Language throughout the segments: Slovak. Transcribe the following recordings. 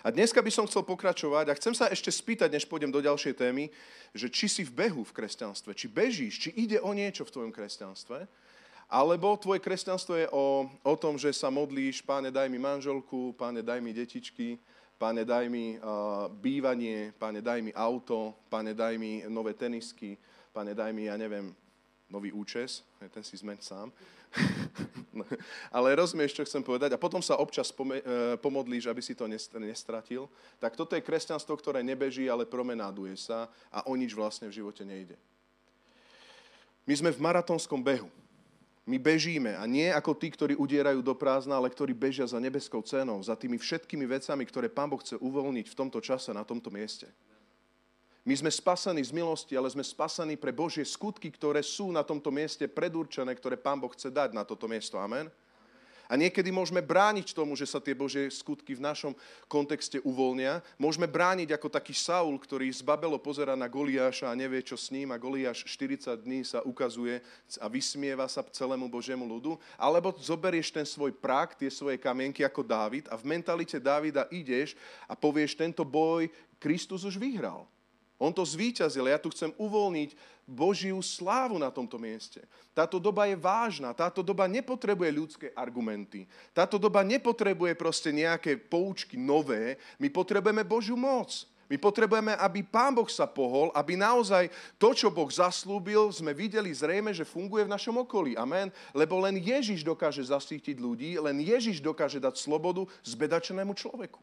A dneska by som chcel pokračovať a chcem sa ešte spýtať, než pôjdem do ďalšej témy, že či si v behu v kresťanstve, či bežíš, či ide o niečo v tvojom kresťanstve, alebo tvoje kresťanstvo je o, o tom, že sa modlíš, páne, daj mi manželku, páne, daj mi detičky, páne, daj mi uh, bývanie, páne, daj mi auto, páne, daj mi nové tenisky, páne, daj mi, ja neviem, nový účes, ten si zmeň sám. Ale rozumieš, čo chcem povedať? A potom sa občas e, pomodlíš, aby si to nestratil. Tak toto je kresťanstvo, ktoré nebeží, ale promenáduje sa a o nič vlastne v živote nejde. My sme v maratónskom behu. My bežíme a nie ako tí, ktorí udierajú do prázdna, ale ktorí bežia za nebeskou cenou, za tými všetkými vecami, ktoré Pán Boh chce uvoľniť v tomto čase, na tomto mieste. My sme spasení z milosti, ale sme spasení pre Božie skutky, ktoré sú na tomto mieste predurčené, ktoré Pán Boh chce dať na toto miesto. Amen. A niekedy môžeme brániť tomu, že sa tie Božie skutky v našom kontexte uvoľnia. Môžeme brániť ako taký Saul, ktorý z Babelo pozera na Goliáša a nevie, čo s ním a Goliáš 40 dní sa ukazuje a vysmieva sa celému Božiemu ľudu. Alebo zoberieš ten svoj prak, tie svoje kamienky ako Dávid a v mentalite Dávida ideš a povieš, tento boj Kristus už vyhral. On to zvíťazil. Ja tu chcem uvoľniť Božiu slávu na tomto mieste. Táto doba je vážna. Táto doba nepotrebuje ľudské argumenty. Táto doba nepotrebuje proste nejaké poučky nové. My potrebujeme Božiu moc. My potrebujeme, aby Pán Boh sa pohol, aby naozaj to, čo Boh zaslúbil, sme videli zrejme, že funguje v našom okolí. Amen. Lebo len Ježiš dokáže zasítiť ľudí, len Ježiš dokáže dať slobodu zbedačenému človeku.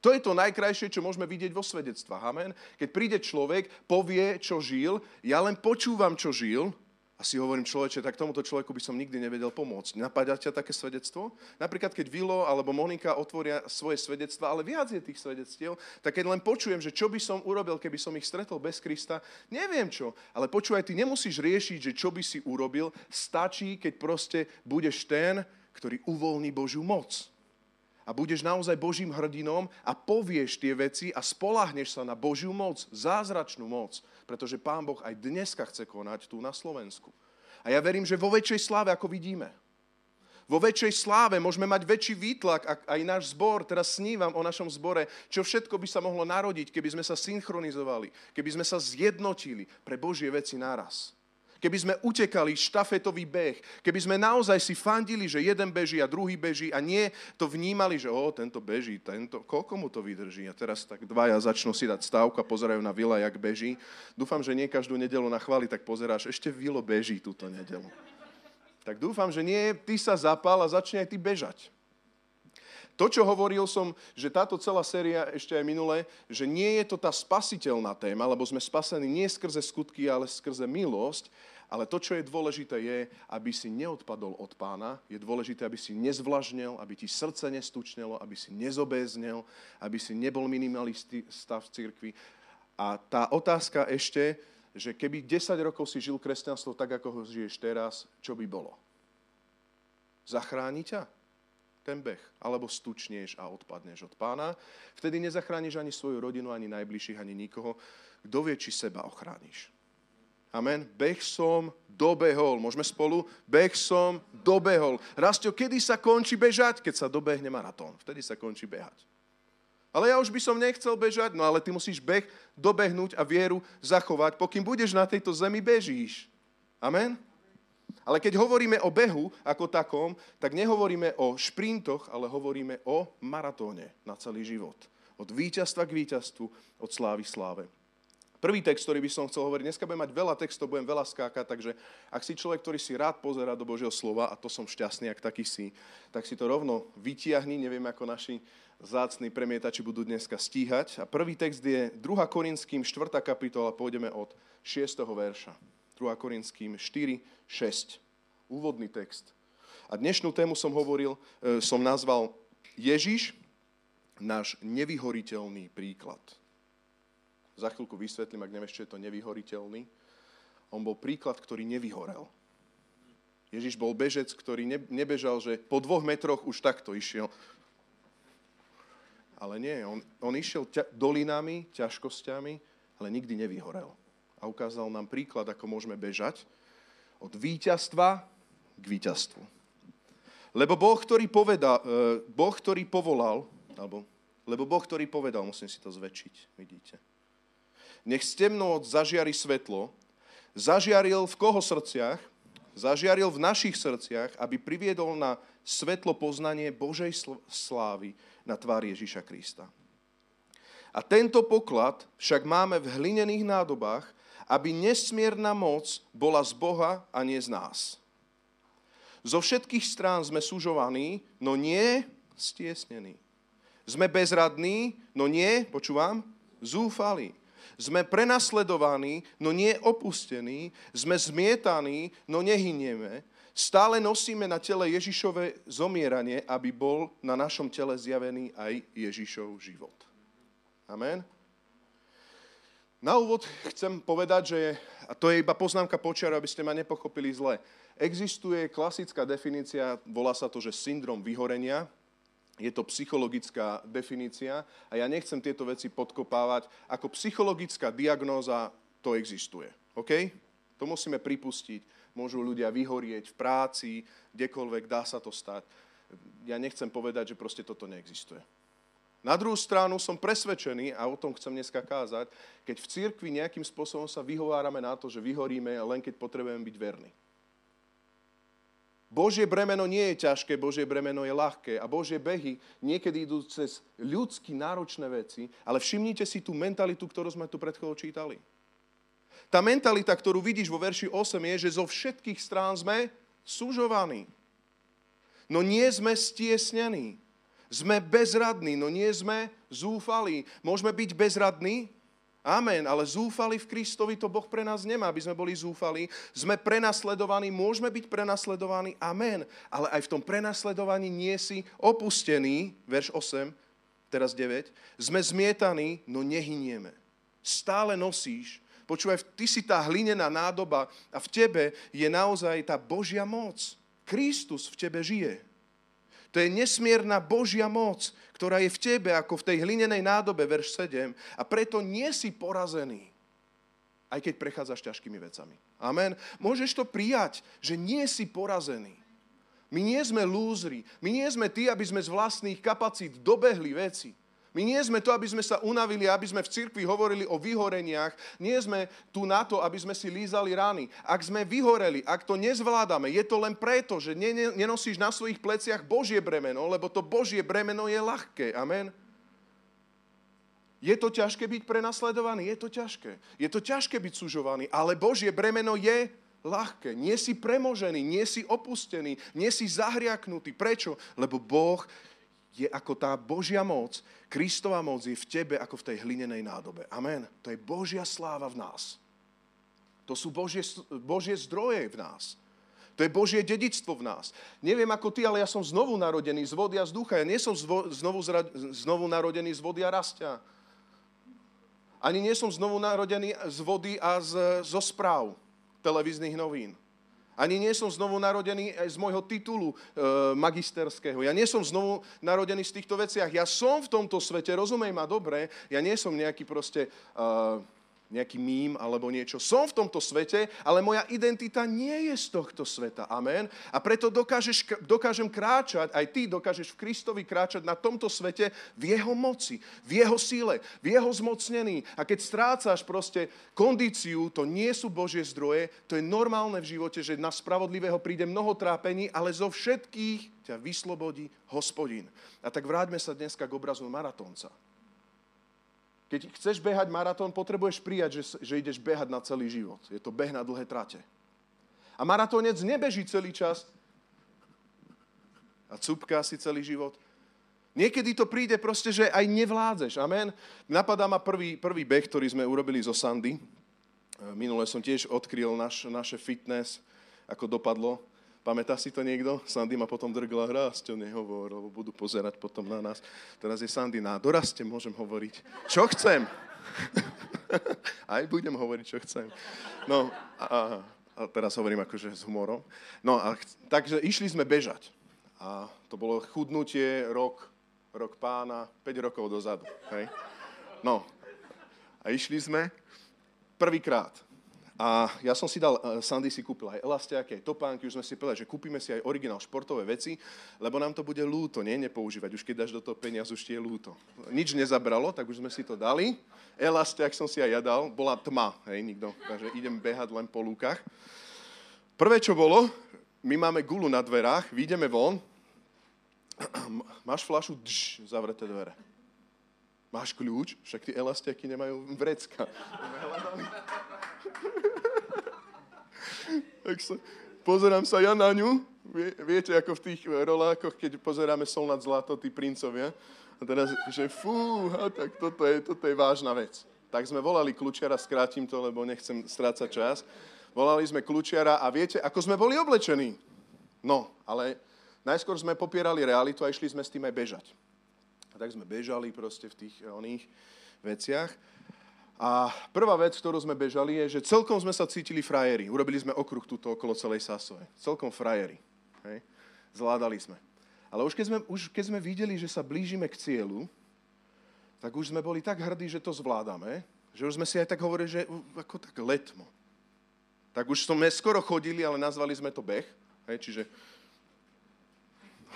To je to najkrajšie, čo môžeme vidieť vo svedectvách. Amen. Keď príde človek, povie, čo žil, ja len počúvam, čo žil, a si hovorím, človeče, tak tomuto človeku by som nikdy nevedel pomôcť. Napadá ťa také svedectvo? Napríklad, keď Vilo alebo Monika otvoria svoje svedectva, ale viac je tých svedectiev, tak keď len počujem, že čo by som urobil, keby som ich stretol bez Krista, neviem čo. Ale počúvaj, ty nemusíš riešiť, že čo by si urobil, stačí, keď proste budeš ten, ktorý uvoľní Božiu moc a budeš naozaj Božím hrdinom a povieš tie veci a spolahneš sa na Božiu moc, zázračnú moc, pretože Pán Boh aj dneska chce konať tu na Slovensku. A ja verím, že vo väčšej sláve, ako vidíme. Vo väčšej sláve môžeme mať väčší výtlak, aj náš zbor, teraz snívam o našom zbore, čo všetko by sa mohlo narodiť, keby sme sa synchronizovali, keby sme sa zjednotili pre Božie veci naraz keby sme utekali štafetový beh, keby sme naozaj si fandili, že jeden beží a druhý beží a nie to vnímali, že o, tento beží, tento, koľko mu to vydrží? A teraz tak dvaja začnú si dať stávku a pozerajú na Vila, jak beží. Dúfam, že nie každú nedelu na chváli, tak pozeráš, ešte Vilo beží túto nedelu. Tak dúfam, že nie, ty sa zapal a začne aj ty bežať. To, čo hovoril som, že táto celá séria ešte aj minule, že nie je to tá spasiteľná téma, lebo sme spasení nie skrze skutky, ale skrze milosť, ale to, čo je dôležité, je, aby si neodpadol od pána. Je dôležité, aby si nezvlažnel, aby ti srdce nestučnelo, aby si nezobéznel, aby si nebol minimalisti stav v cirkvi. A tá otázka ešte, že keby 10 rokov si žil kresťanstvo tak, ako ho žiješ teraz, čo by bolo? Zachráni ťa? Ten beh, alebo stučneš a odpadneš od pána, vtedy nezachrániš ani svoju rodinu, ani najbližších, ani nikoho. Kto vie, či seba ochrániš? Amen. Beh som dobehol. Môžeme spolu? Beh som dobehol. Rastio, kedy sa končí bežať? Keď sa dobehne maratón. Vtedy sa končí behať. Ale ja už by som nechcel bežať, no ale ty musíš beh dobehnúť a vieru zachovať. Pokým budeš na tejto zemi, bežíš. Amen. Ale keď hovoríme o behu ako takom, tak nehovoríme o šprintoch, ale hovoríme o maratóne na celý život. Od víťazstva k víťazstvu, od slávy sláve. Prvý text, ktorý by som chcel hovoriť, dneska budem mať veľa textov, budem veľa skákať, takže ak si človek, ktorý si rád pozera do Božieho slova, a to som šťastný, ak taký si, tak si to rovno vytiahni, neviem ako naši zácni premietači budú dneska stíhať. A prvý text je 2. Korinským 4. kapitola, pôjdeme od 6. verša. 2. Korinským 4, 6. Úvodný text. A dnešnú tému som hovoril, e, som nazval Ježiš, náš nevyhoriteľný príklad. Za chvíľku vysvetlím, ak nevieš, čo je to nevyhoriteľný. On bol príklad, ktorý nevyhorel. Ježiš bol bežec, ktorý nebežal, že po dvoch metroch už takto išiel. Ale nie, on, on išiel ťa, dolinami, ťažkosťami, ale nikdy nevyhorel a ukázal nám príklad, ako môžeme bežať od víťazstva k víťazstvu. Lebo Boh, ktorý, poveda, e, boh, ktorý povolal, alebo Lebo Boh, ktorý povedal, musím si to zväčšiť, vidíte. Nech z temnôt zažiari svetlo, zažiaril v koho srdciach? Zažiaril v našich srdciach, aby priviedol na svetlo poznanie Božej slávy na tvár Ježíša Krista. A tento poklad však máme v hlinených nádobách, aby nesmierna moc bola z Boha a nie z nás. Zo všetkých strán sme súžovaní, no nie stiesnení. Sme bezradní, no nie, počúvam, zúfali. Sme prenasledovaní, no nie opustení. Sme zmietaní, no nehynieme. Stále nosíme na tele Ježišové zomieranie, aby bol na našom tele zjavený aj Ježišov život. Amen. Na úvod chcem povedať, že, a to je iba poznámka počiaru, aby ste ma nepochopili zle, existuje klasická definícia, volá sa to, že syndrom vyhorenia, je to psychologická definícia a ja nechcem tieto veci podkopávať. Ako psychologická diagnóza to existuje. OK? To musíme pripustiť. Môžu ľudia vyhorieť v práci, kdekoľvek, dá sa to stať. Ja nechcem povedať, že proste toto neexistuje. Na druhú stranu som presvedčený, a o tom chcem dneska kázať, keď v cirkvi nejakým spôsobom sa vyhovárame na to, že vyhoríme len keď potrebujeme byť verní. Božie bremeno nie je ťažké, Božie bremeno je ľahké a Božie behy niekedy idú cez ľudsky náročné veci, ale všimnite si tú mentalitu, ktorú sme tu pred chvíľou čítali. Tá mentalita, ktorú vidíš vo verši 8 je, že zo všetkých strán sme súžovaní. No nie sme stiesnení. Sme bezradní, no nie sme zúfali. Môžeme byť bezradní, Amen, ale zúfali v Kristovi to Boh pre nás nemá, aby sme boli zúfali. Sme prenasledovaní, môžeme byť prenasledovaní, amen. Ale aj v tom prenasledovaní nie si opustený, verš 8, teraz 9. Sme zmietaní, no nehynieme. Stále nosíš, počúvaj, ty si tá hlinená nádoba a v tebe je naozaj tá Božia moc. Kristus v tebe žije. To je nesmierna Božia moc, ktorá je v tebe ako v tej hlinenej nádobe, verš 7. A preto nie si porazený, aj keď prechádzaš ťažkými vecami. Amen. Môžeš to prijať, že nie si porazený. My nie sme lúzri. My nie sme tí, aby sme z vlastných kapacít dobehli veci. My nie sme to, aby sme sa unavili, aby sme v cirkvi hovorili o vyhoreniach. Nie sme tu na to, aby sme si lízali rany. Ak sme vyhoreli, ak to nezvládame, je to len preto, že nenosíš na svojich pleciach Božie bremeno, lebo to Božie bremeno je ľahké. Amen. Je to ťažké byť prenasledovaný? Je to ťažké. Je to ťažké byť sužovaný, ale Božie bremeno je ľahké. Nie si premožený, nie si opustený, nie si zahriaknutý. Prečo? Lebo Boh je ako tá Božia moc, Kristova moc je v tebe ako v tej hlinenej nádobe. Amen. To je Božia sláva v nás. To sú Božie, Božie zdroje v nás. To je Božie dedictvo v nás. Neviem ako ty, ale ja som znovu narodený z vody a z ducha. Ja nie som znovu, znovu narodený z vody a rastia. Ani nie som znovu narodený z vody a z, zo správ televíznych novín. Ani nie som znovu narodený z môjho titulu e, magisterského. Ja nie som znovu narodený z týchto veciach. Ja som v tomto svete, rozumej ma dobre, ja nie som nejaký proste... E, nejaký mím alebo niečo. Som v tomto svete, ale moja identita nie je z tohto sveta. Amen. A preto dokážeš, dokážem kráčať, aj ty dokážeš v Kristovi kráčať na tomto svete v jeho moci, v jeho síle, v jeho zmocnení. A keď strácaš proste kondíciu, to nie sú Božie zdroje, to je normálne v živote, že na spravodlivého príde mnoho trápení, ale zo všetkých ťa vyslobodí hospodin. A tak vráťme sa dneska k obrazu maratónca. Keď chceš behať maratón, potrebuješ prijať, že, že ideš behať na celý život. Je to beh na dlhé trate. A maratónec nebeží celý čas a cupká si celý život. Niekedy to príde proste, že aj nevládzeš. Amen. Napadá ma prvý, prvý beh, ktorý sme urobili zo Sandy. Minule som tiež odkryl naš, naše fitness, ako dopadlo. Pamätá si to niekto? Sandy ma potom drgla, rásťo, nehovor, lebo budú pozerať potom na nás. Teraz je Sandy na doraste, môžem hovoriť. Čo chcem? Aj budem hovoriť, čo chcem. No, a, a teraz hovorím akože s humorom. No, a, takže išli sme bežať. A to bolo chudnutie rok, rok pána, 5 rokov dozadu. Hej? No, a išli sme prvýkrát. A ja som si dal, uh, Sandy si kúpil aj elastiaky, aj topánky, už sme si povedali, že kúpime si aj originál športové veci, lebo nám to bude lúto, nie nepoužívať. Už keď dáš do toho peniaz, už ti je lúto. Nič nezabralo, tak už sme si to dali. Elastiak som si aj ja dal, bola tma, hej, nikto, takže idem behať len po lúkach. Prvé, čo bolo, my máme gulu na dverách, vyjdeme von, máš flašu, dž, zavreté dvere. Máš kľúč? Však tie elastiaky nemajú vrecka. tak sa, pozerám sa ja na ňu. Vie, viete, ako v tých rolákoch, keď pozeráme Sol nad zlato, tí princovia. A teraz, že fú, a tak toto je, toto je vážna vec. Tak sme volali kľúčiara, skrátim to, lebo nechcem strácať čas. Volali sme kľúčiara a viete, ako sme boli oblečení? No, ale najskôr sme popierali realitu a išli sme s tým aj bežať. A tak sme bežali proste v tých oných veciach. A prvá vec, ktorú sme bežali, je, že celkom sme sa cítili frajeri. Urobili sme okruh túto okolo celej Sasove. Celkom frajeri. Hej. Zvládali sme. Ale už keď, sme, už keď sme videli, že sa blížime k cieľu, tak už sme boli tak hrdí, že to zvládame, že už sme si aj tak hovorili, že ako tak letmo. Tak už sme skoro chodili, ale nazvali sme to beh. Hej, čiže...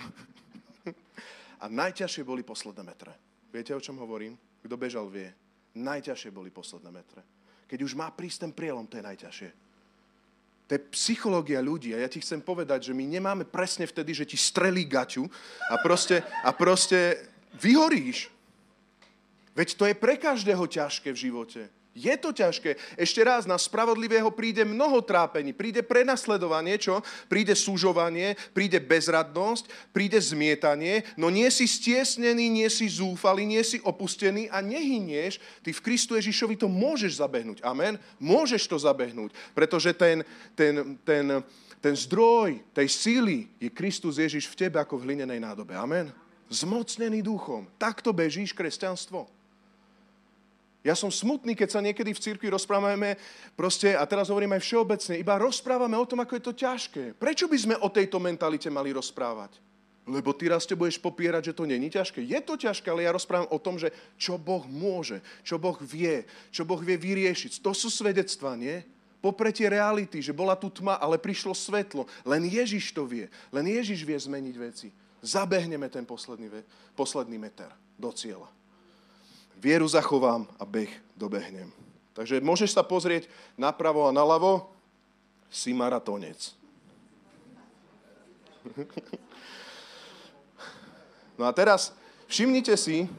A najťažšie boli posledné metre. Viete, o čom hovorím? Kto bežal, vie najťažšie boli posledné metre. Keď už má prísť ten prielom, to je najťažšie. To je psychológia ľudí a ja ti chcem povedať, že my nemáme presne vtedy, že ti strelí gaťu a proste, a proste vyhoríš. Veď to je pre každého ťažké v živote. Je to ťažké. Ešte raz, na spravodlivého príde mnoho trápení. Príde prenasledovanie, čo? Príde súžovanie, príde bezradnosť, príde zmietanie, no nie si stiesnený, nie si zúfalý, nie si opustený a nehynieš. Ty v Kristu Ježišovi to môžeš zabehnúť. Amen? Môžeš to zabehnúť, pretože ten, ten, ten, ten zdroj tej síly je Kristus Ježiš v tebe ako v hlinenej nádobe. Amen? Zmocnený duchom. Takto bežíš kresťanstvo. Ja som smutný, keď sa niekedy v cirkvi rozprávame, proste, a teraz hovorím aj všeobecne, iba rozprávame o tom, ako je to ťažké. Prečo by sme o tejto mentalite mali rozprávať? Lebo ty raz te budeš popierať, že to není ťažké. Je to ťažké, ale ja rozprávam o tom, že čo Boh môže, čo Boh vie, čo Boh vie vyriešiť. To sú svedectvá, nie? Popretie reality, že bola tu tma, ale prišlo svetlo. Len Ježiš to vie. Len Ježiš vie zmeniť veci. Zabehneme ten posledný, posledný meter do cieľa. Vieru zachovám a beh dobehnem. Takže môžeš sa pozrieť napravo a naľavo, si maratonec. No a teraz všimnite si,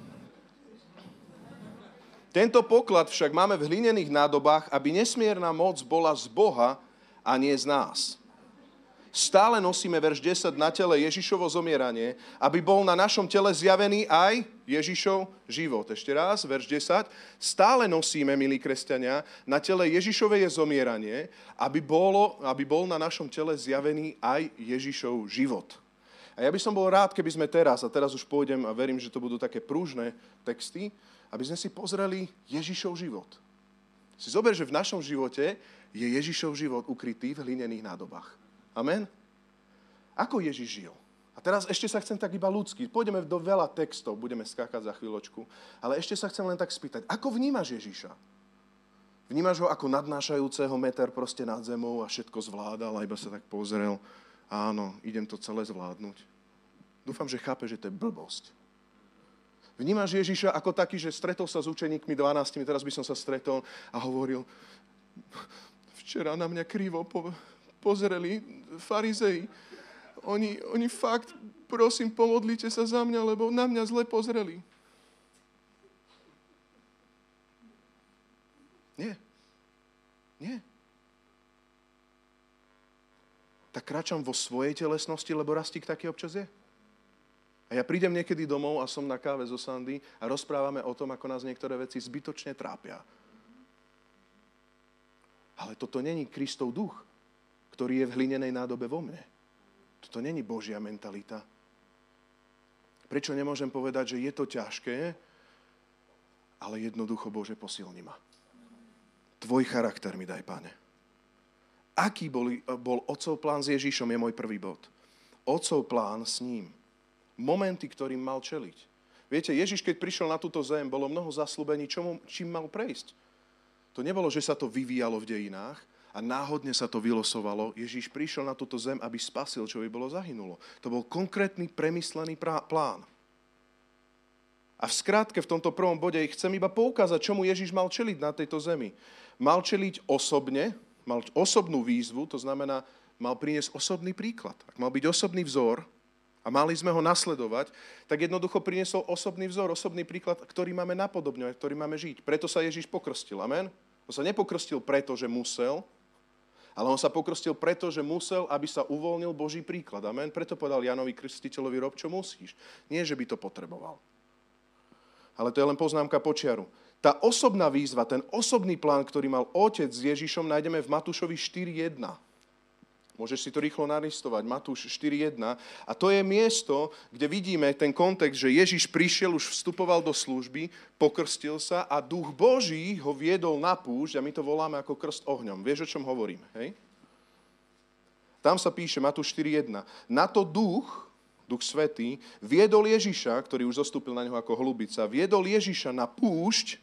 tento poklad však máme v hlinených nádobách, aby nesmierna moc bola z Boha a nie z nás stále nosíme verš 10 na tele Ježišovo zomieranie, aby bol na našom tele zjavený aj Ježišov život. Ešte raz, verš 10. Stále nosíme, milí kresťania, na tele Ježišové je zomieranie, aby, bolo, aby bol na našom tele zjavený aj Ježišov život. A ja by som bol rád, keby sme teraz, a teraz už pôjdem a verím, že to budú také prúžne texty, aby sme si pozreli Ježišov život. Si zober, že v našom živote je Ježišov život ukrytý v hlinených nádobách. Amen? Ako Ježiš žil? A teraz ešte sa chcem tak iba ľudský. Pôjdeme do veľa textov, budeme skákať za chvíľočku. Ale ešte sa chcem len tak spýtať, ako vnímaš Ježiša? Vnímaš ho ako nadnášajúceho meter proste nad zemou a všetko zvládal a iba sa tak pozrel. Áno, idem to celé zvládnuť. Dúfam, že chápe, že to je blbosť. Vnímaš Ježiša ako taký, že stretol sa s učeníkmi 12, teraz by som sa stretol a hovoril, včera na mňa krivo pozreli farizei. Oni, oni fakt, prosím, pomodlite sa za mňa, lebo na mňa zle pozreli. Nie. Nie. Tak kráčam vo svojej telesnosti, lebo rastík taký občas je. A ja prídem niekedy domov a som na káve zo Sandy a rozprávame o tom, ako nás niektoré veci zbytočne trápia. Ale toto není Kristov duch ktorý je v hlinenej nádobe vo mne. Toto není Božia mentalita. Prečo nemôžem povedať, že je to ťažké, ale jednoducho, Bože, posilni ma. Tvoj charakter mi daj, pane. Aký bol, bol otcov plán s Ježišom, je môj prvý bod. Otcov plán s ním. Momenty, ktorým mal čeliť. Viete, Ježiš, keď prišiel na túto zem, bolo mnoho zaslúbení, čomu, čím mal prejsť. To nebolo, že sa to vyvíjalo v dejinách, a náhodne sa to vylosovalo. Ježíš prišiel na túto zem, aby spasil, čo by bolo zahynulo. To bol konkrétny, premyslený plán. A v skrátke v tomto prvom bode chcem iba poukázať, čomu Ježíš mal čeliť na tejto zemi. Mal čeliť osobne, mal osobnú výzvu, to znamená, mal priniesť osobný príklad. Ak mal byť osobný vzor a mali sme ho nasledovať, tak jednoducho priniesol osobný vzor, osobný príklad, ktorý máme napodobňovať, ktorý máme žiť. Preto sa Ježíš pokrstil. Amen? On sa nepokrstil preto, že musel, ale on sa pokrstil preto, že musel, aby sa uvoľnil Boží príklad. Amen? Preto povedal Janovi Krstiteľovi, rob, čo musíš. Nie, že by to potreboval. Ale to je len poznámka počiaru. Tá osobná výzva, ten osobný plán, ktorý mal otec s Ježišom, nájdeme v Matúšovi 4.1. Môžeš si to rýchlo naristovať. Matúš 4.1. A to je miesto, kde vidíme ten kontext, že Ježiš prišiel, už vstupoval do služby, pokrstil sa a duch Boží ho viedol na púšť a my to voláme ako krst ohňom. Vieš, o čom hovorím, hej? Tam sa píše Matúš 4.1. Na to duch, Duch Svetý, viedol Ježiša, ktorý už zostúpil na neho ako hlubica, viedol Ježiša na púšť,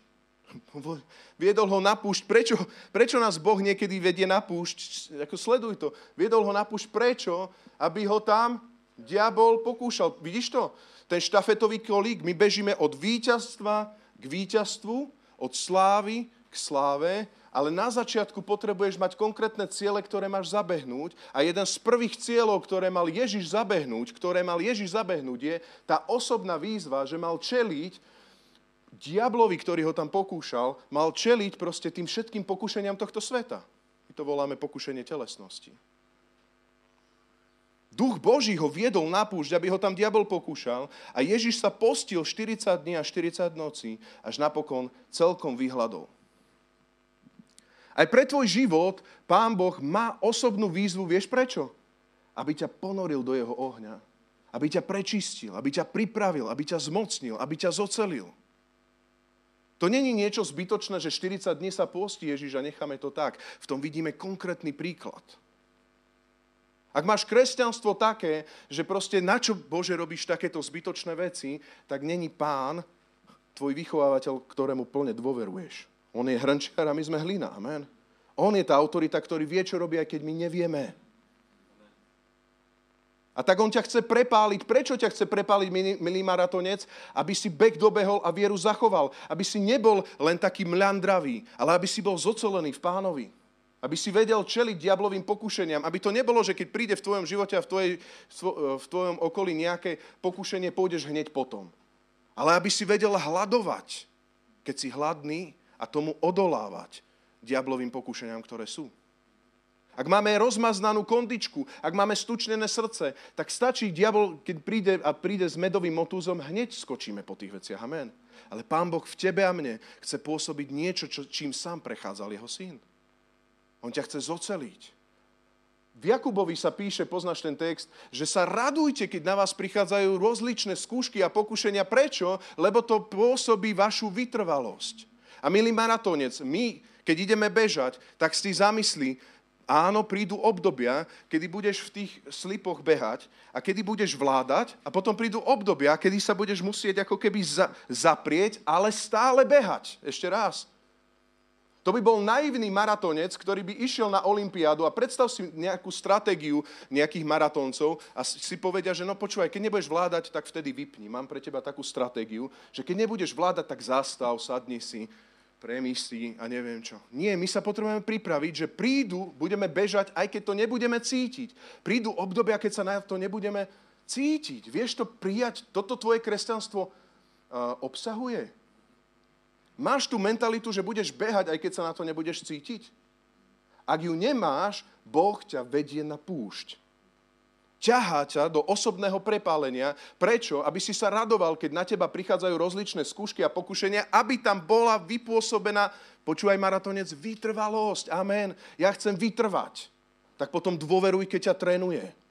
viedol ho na púšť. Prečo, prečo nás Boh niekedy vedie na púšť? Ako sleduj to. Viedol ho na púšť prečo? Aby ho tam diabol pokúšal. Vidíš to? Ten štafetový kolík, my bežíme od víťazstva k víťazstvu, od slávy k sláve ale na začiatku potrebuješ mať konkrétne ciele, ktoré máš zabehnúť a jeden z prvých cieľov, ktoré mal Ježiš zabehnúť, ktoré mal Ježiš zabehnúť je tá osobná výzva, že mal čeliť diablovi, ktorý ho tam pokúšal, mal čeliť proste tým všetkým pokúšeniam tohto sveta. My to voláme pokušenie telesnosti. Duch Boží ho viedol na púšť, aby ho tam diabol pokúšal a Ježiš sa postil 40 dní a 40 nocí, až napokon celkom vyhľadol. Aj pre tvoj život Pán Boh má osobnú výzvu, vieš prečo? Aby ťa ponoril do jeho ohňa. Aby ťa prečistil, aby ťa pripravil, aby ťa zmocnil, aby ťa zocelil. To není niečo zbytočné, že 40 dní sa pôsti Ježiš a necháme to tak. V tom vidíme konkrétny príklad. Ak máš kresťanstvo také, že proste na čo Bože robíš takéto zbytočné veci, tak není pán tvoj vychovávateľ, ktorému plne dôveruješ. On je hrnčiar a my sme hlina. Amen. On je tá autorita, ktorý vie, čo robí, aj keď my nevieme. A tak on ťa chce prepáliť. Prečo ťa chce prepáliť, milý maratonec? Aby si bek dobehol a vieru zachoval. Aby si nebol len taký mľandravý, ale aby si bol zocelený v pánovi. Aby si vedel čeliť diablovým pokušeniam. Aby to nebolo, že keď príde v tvojom živote a v, tvojej, v tvojom okolí nejaké pokušenie, pôjdeš hneď potom. Ale aby si vedel hľadovať. Keď si hladný, a tomu odolávať diablovým pokúšaniam, ktoré sú. Ak máme rozmaznanú kondičku, ak máme stučnené srdce, tak stačí diabol, keď príde a príde s medovým motúzom, hneď skočíme po tých veciach. Amen. Ale Pán Boh v tebe a mne chce pôsobiť niečo, čo, čím sám prechádzal jeho syn. On ťa chce zoceliť. V Jakubovi sa píše, poznáš ten text, že sa radujte, keď na vás prichádzajú rozličné skúšky a pokušenia. Prečo? Lebo to pôsobí vašu vytrvalosť. A milý maratónec, my, keď ideme bežať, tak si zamyslí, áno, prídu obdobia, kedy budeš v tých slipoch behať a kedy budeš vládať a potom prídu obdobia, kedy sa budeš musieť ako keby za, zaprieť, ale stále behať. Ešte raz. To by bol naivný maratónec, ktorý by išiel na Olympiádu a predstav si nejakú stratégiu nejakých maratóncov a si povedia, že no počúvaj, keď nebudeš vládať, tak vtedy vypni. Mám pre teba takú stratégiu, že keď nebudeš vládať, tak zastav, sadni si, premyslí a neviem čo. Nie, my sa potrebujeme pripraviť, že prídu, budeme bežať, aj keď to nebudeme cítiť. Prídu obdobia, keď sa na to nebudeme cítiť. Vieš to prijať? Toto tvoje kresťanstvo uh, obsahuje? Máš tú mentalitu, že budeš behať, aj keď sa na to nebudeš cítiť? Ak ju nemáš, Boh ťa vedie na púšť ťahá ťa do osobného prepálenia. Prečo? Aby si sa radoval, keď na teba prichádzajú rozličné skúšky a pokušenia, aby tam bola vypôsobená, počúvaj maratonec, vytrvalosť. Amen. Ja chcem vytrvať. Tak potom dôveruj, keď ťa trénuje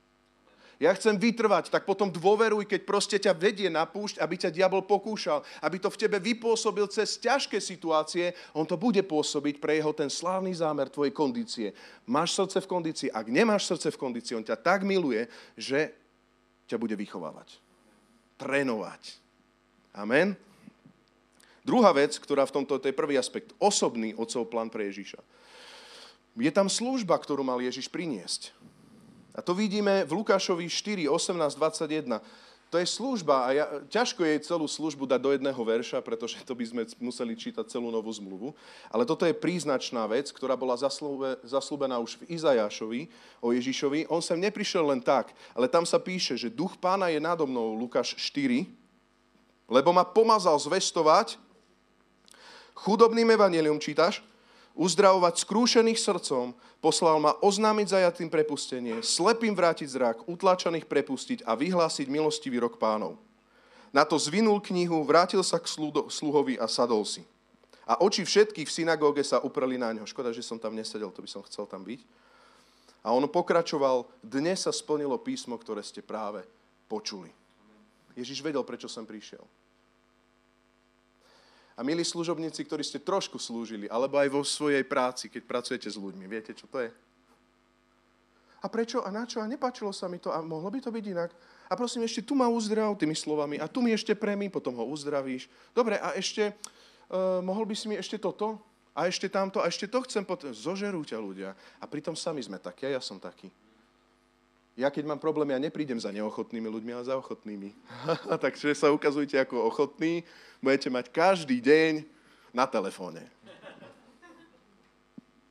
ja chcem vytrvať, tak potom dôveruj, keď proste ťa vedie na púšť, aby ťa diabol pokúšal, aby to v tebe vypôsobil cez ťažké situácie, on to bude pôsobiť pre jeho ten slávny zámer tvojej kondície. Máš srdce v kondícii, ak nemáš srdce v kondícii, on ťa tak miluje, že ťa bude vychovávať, trénovať. Amen. Druhá vec, ktorá v tomto, to je prvý aspekt, osobný otcov plán pre Ježíša. Je tam služba, ktorú mal Ježiš priniesť. A to vidíme v Lukášovi 4, 18, 21. To je služba a ja, ťažko je celú službu dať do jedného verša, pretože to by sme museli čítať celú novú zmluvu. Ale toto je príznačná vec, ktorá bola zaslúbe, zaslúbená už v Izajášovi o Ježišovi. On sem neprišiel len tak, ale tam sa píše, že duch pána je nado mnou, Lukáš 4, lebo ma pomazal zvestovať chudobným evanelium, čítaš? Uzdravovať skrúšených srdcom, poslal ma oznámiť zajatým prepustenie, slepým vrátiť zrak, utlačaných prepustiť a vyhlásiť milostivý rok pánov. Na to zvinul knihu, vrátil sa k sluhovi a sadol si. A oči všetkých v synagóge sa upreli na ňo. Škoda, že som tam nesedel, to by som chcel tam byť. A on pokračoval, dnes sa splnilo písmo, ktoré ste práve počuli. Ježiš vedel, prečo som prišiel. A milí služobníci, ktorí ste trošku slúžili, alebo aj vo svojej práci, keď pracujete s ľuďmi, viete, čo to je? A prečo a na čo? A nepáčilo sa mi to a mohlo by to byť inak. A prosím, ešte tu ma uzdrav tými slovami a tu mi ešte premi, potom ho uzdravíš. Dobre, a ešte, uh, mohol by si mi ešte toto? A ešte tamto? A ešte to chcem potom. Zožerú ťa ľudia. A pritom sami sme takí, a ja som taký. Ja keď mám problém, ja neprídem za neochotnými ľuďmi, ale za ochotnými. Takže sa ukazujte ako ochotní, budete mať každý deň na telefóne.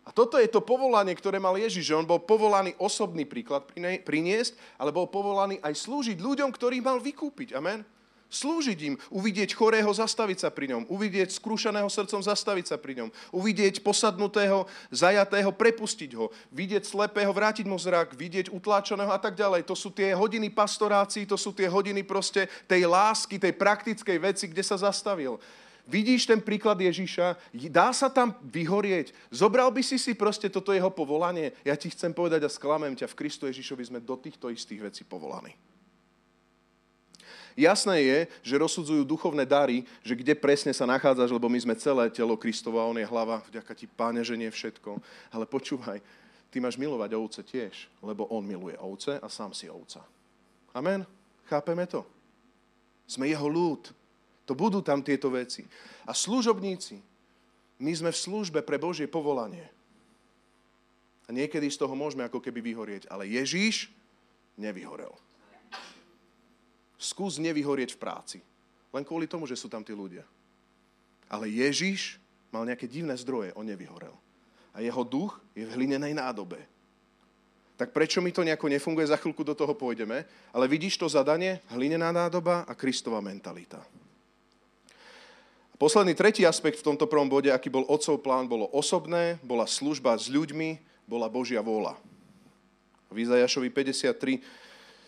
A toto je to povolanie, ktoré mal Ježiš, že on bol povolaný osobný príklad priniesť, ale bol povolaný aj slúžiť ľuďom, ktorých mal vykúpiť. Amen? Slúžiť im, uvidieť chorého, zastaviť sa pri ňom, uvidieť skrúšaného srdcom, zastaviť sa pri ňom, uvidieť posadnutého, zajatého, prepustiť ho, vidieť slepého, vrátiť mu zrak, vidieť utláčaného a tak ďalej. To sú tie hodiny pastorácií, to sú tie hodiny proste tej lásky, tej praktickej veci, kde sa zastavil. Vidíš ten príklad Ježíša? Dá sa tam vyhorieť? Zobral by si si proste toto jeho povolanie? Ja ti chcem povedať a sklamem ťa, v Kristu Ježíšovi sme do týchto istých vecí povolaní. Jasné je, že rozsudzujú duchovné dary, že kde presne sa nachádzaš, lebo my sme celé telo Kristova, on je hlava, vďaka ti, páne, že nie všetko. Ale počúvaj, ty máš milovať ovce tiež, lebo on miluje ovce a sám si ovca. Amen? Chápeme to? Sme jeho ľud. To budú tam tieto veci. A služobníci, my sme v službe pre Božie povolanie. A niekedy z toho môžeme ako keby vyhorieť. Ale Ježíš nevyhorel. Skús nevyhorieť v práci. Len kvôli tomu, že sú tam tí ľudia. Ale Ježiš mal nejaké divné zdroje, on nevyhorel. A jeho duch je v hlinenej nádobe. Tak prečo mi to nejako nefunguje? Za chvíľku do toho pôjdeme. Ale vidíš to zadanie? Hlinená nádoba a Kristova mentalita. Posledný tretí aspekt v tomto prvom bode, aký bol otcov plán, bolo osobné, bola služba s ľuďmi, bola Božia vôľa. V Izajašovi 53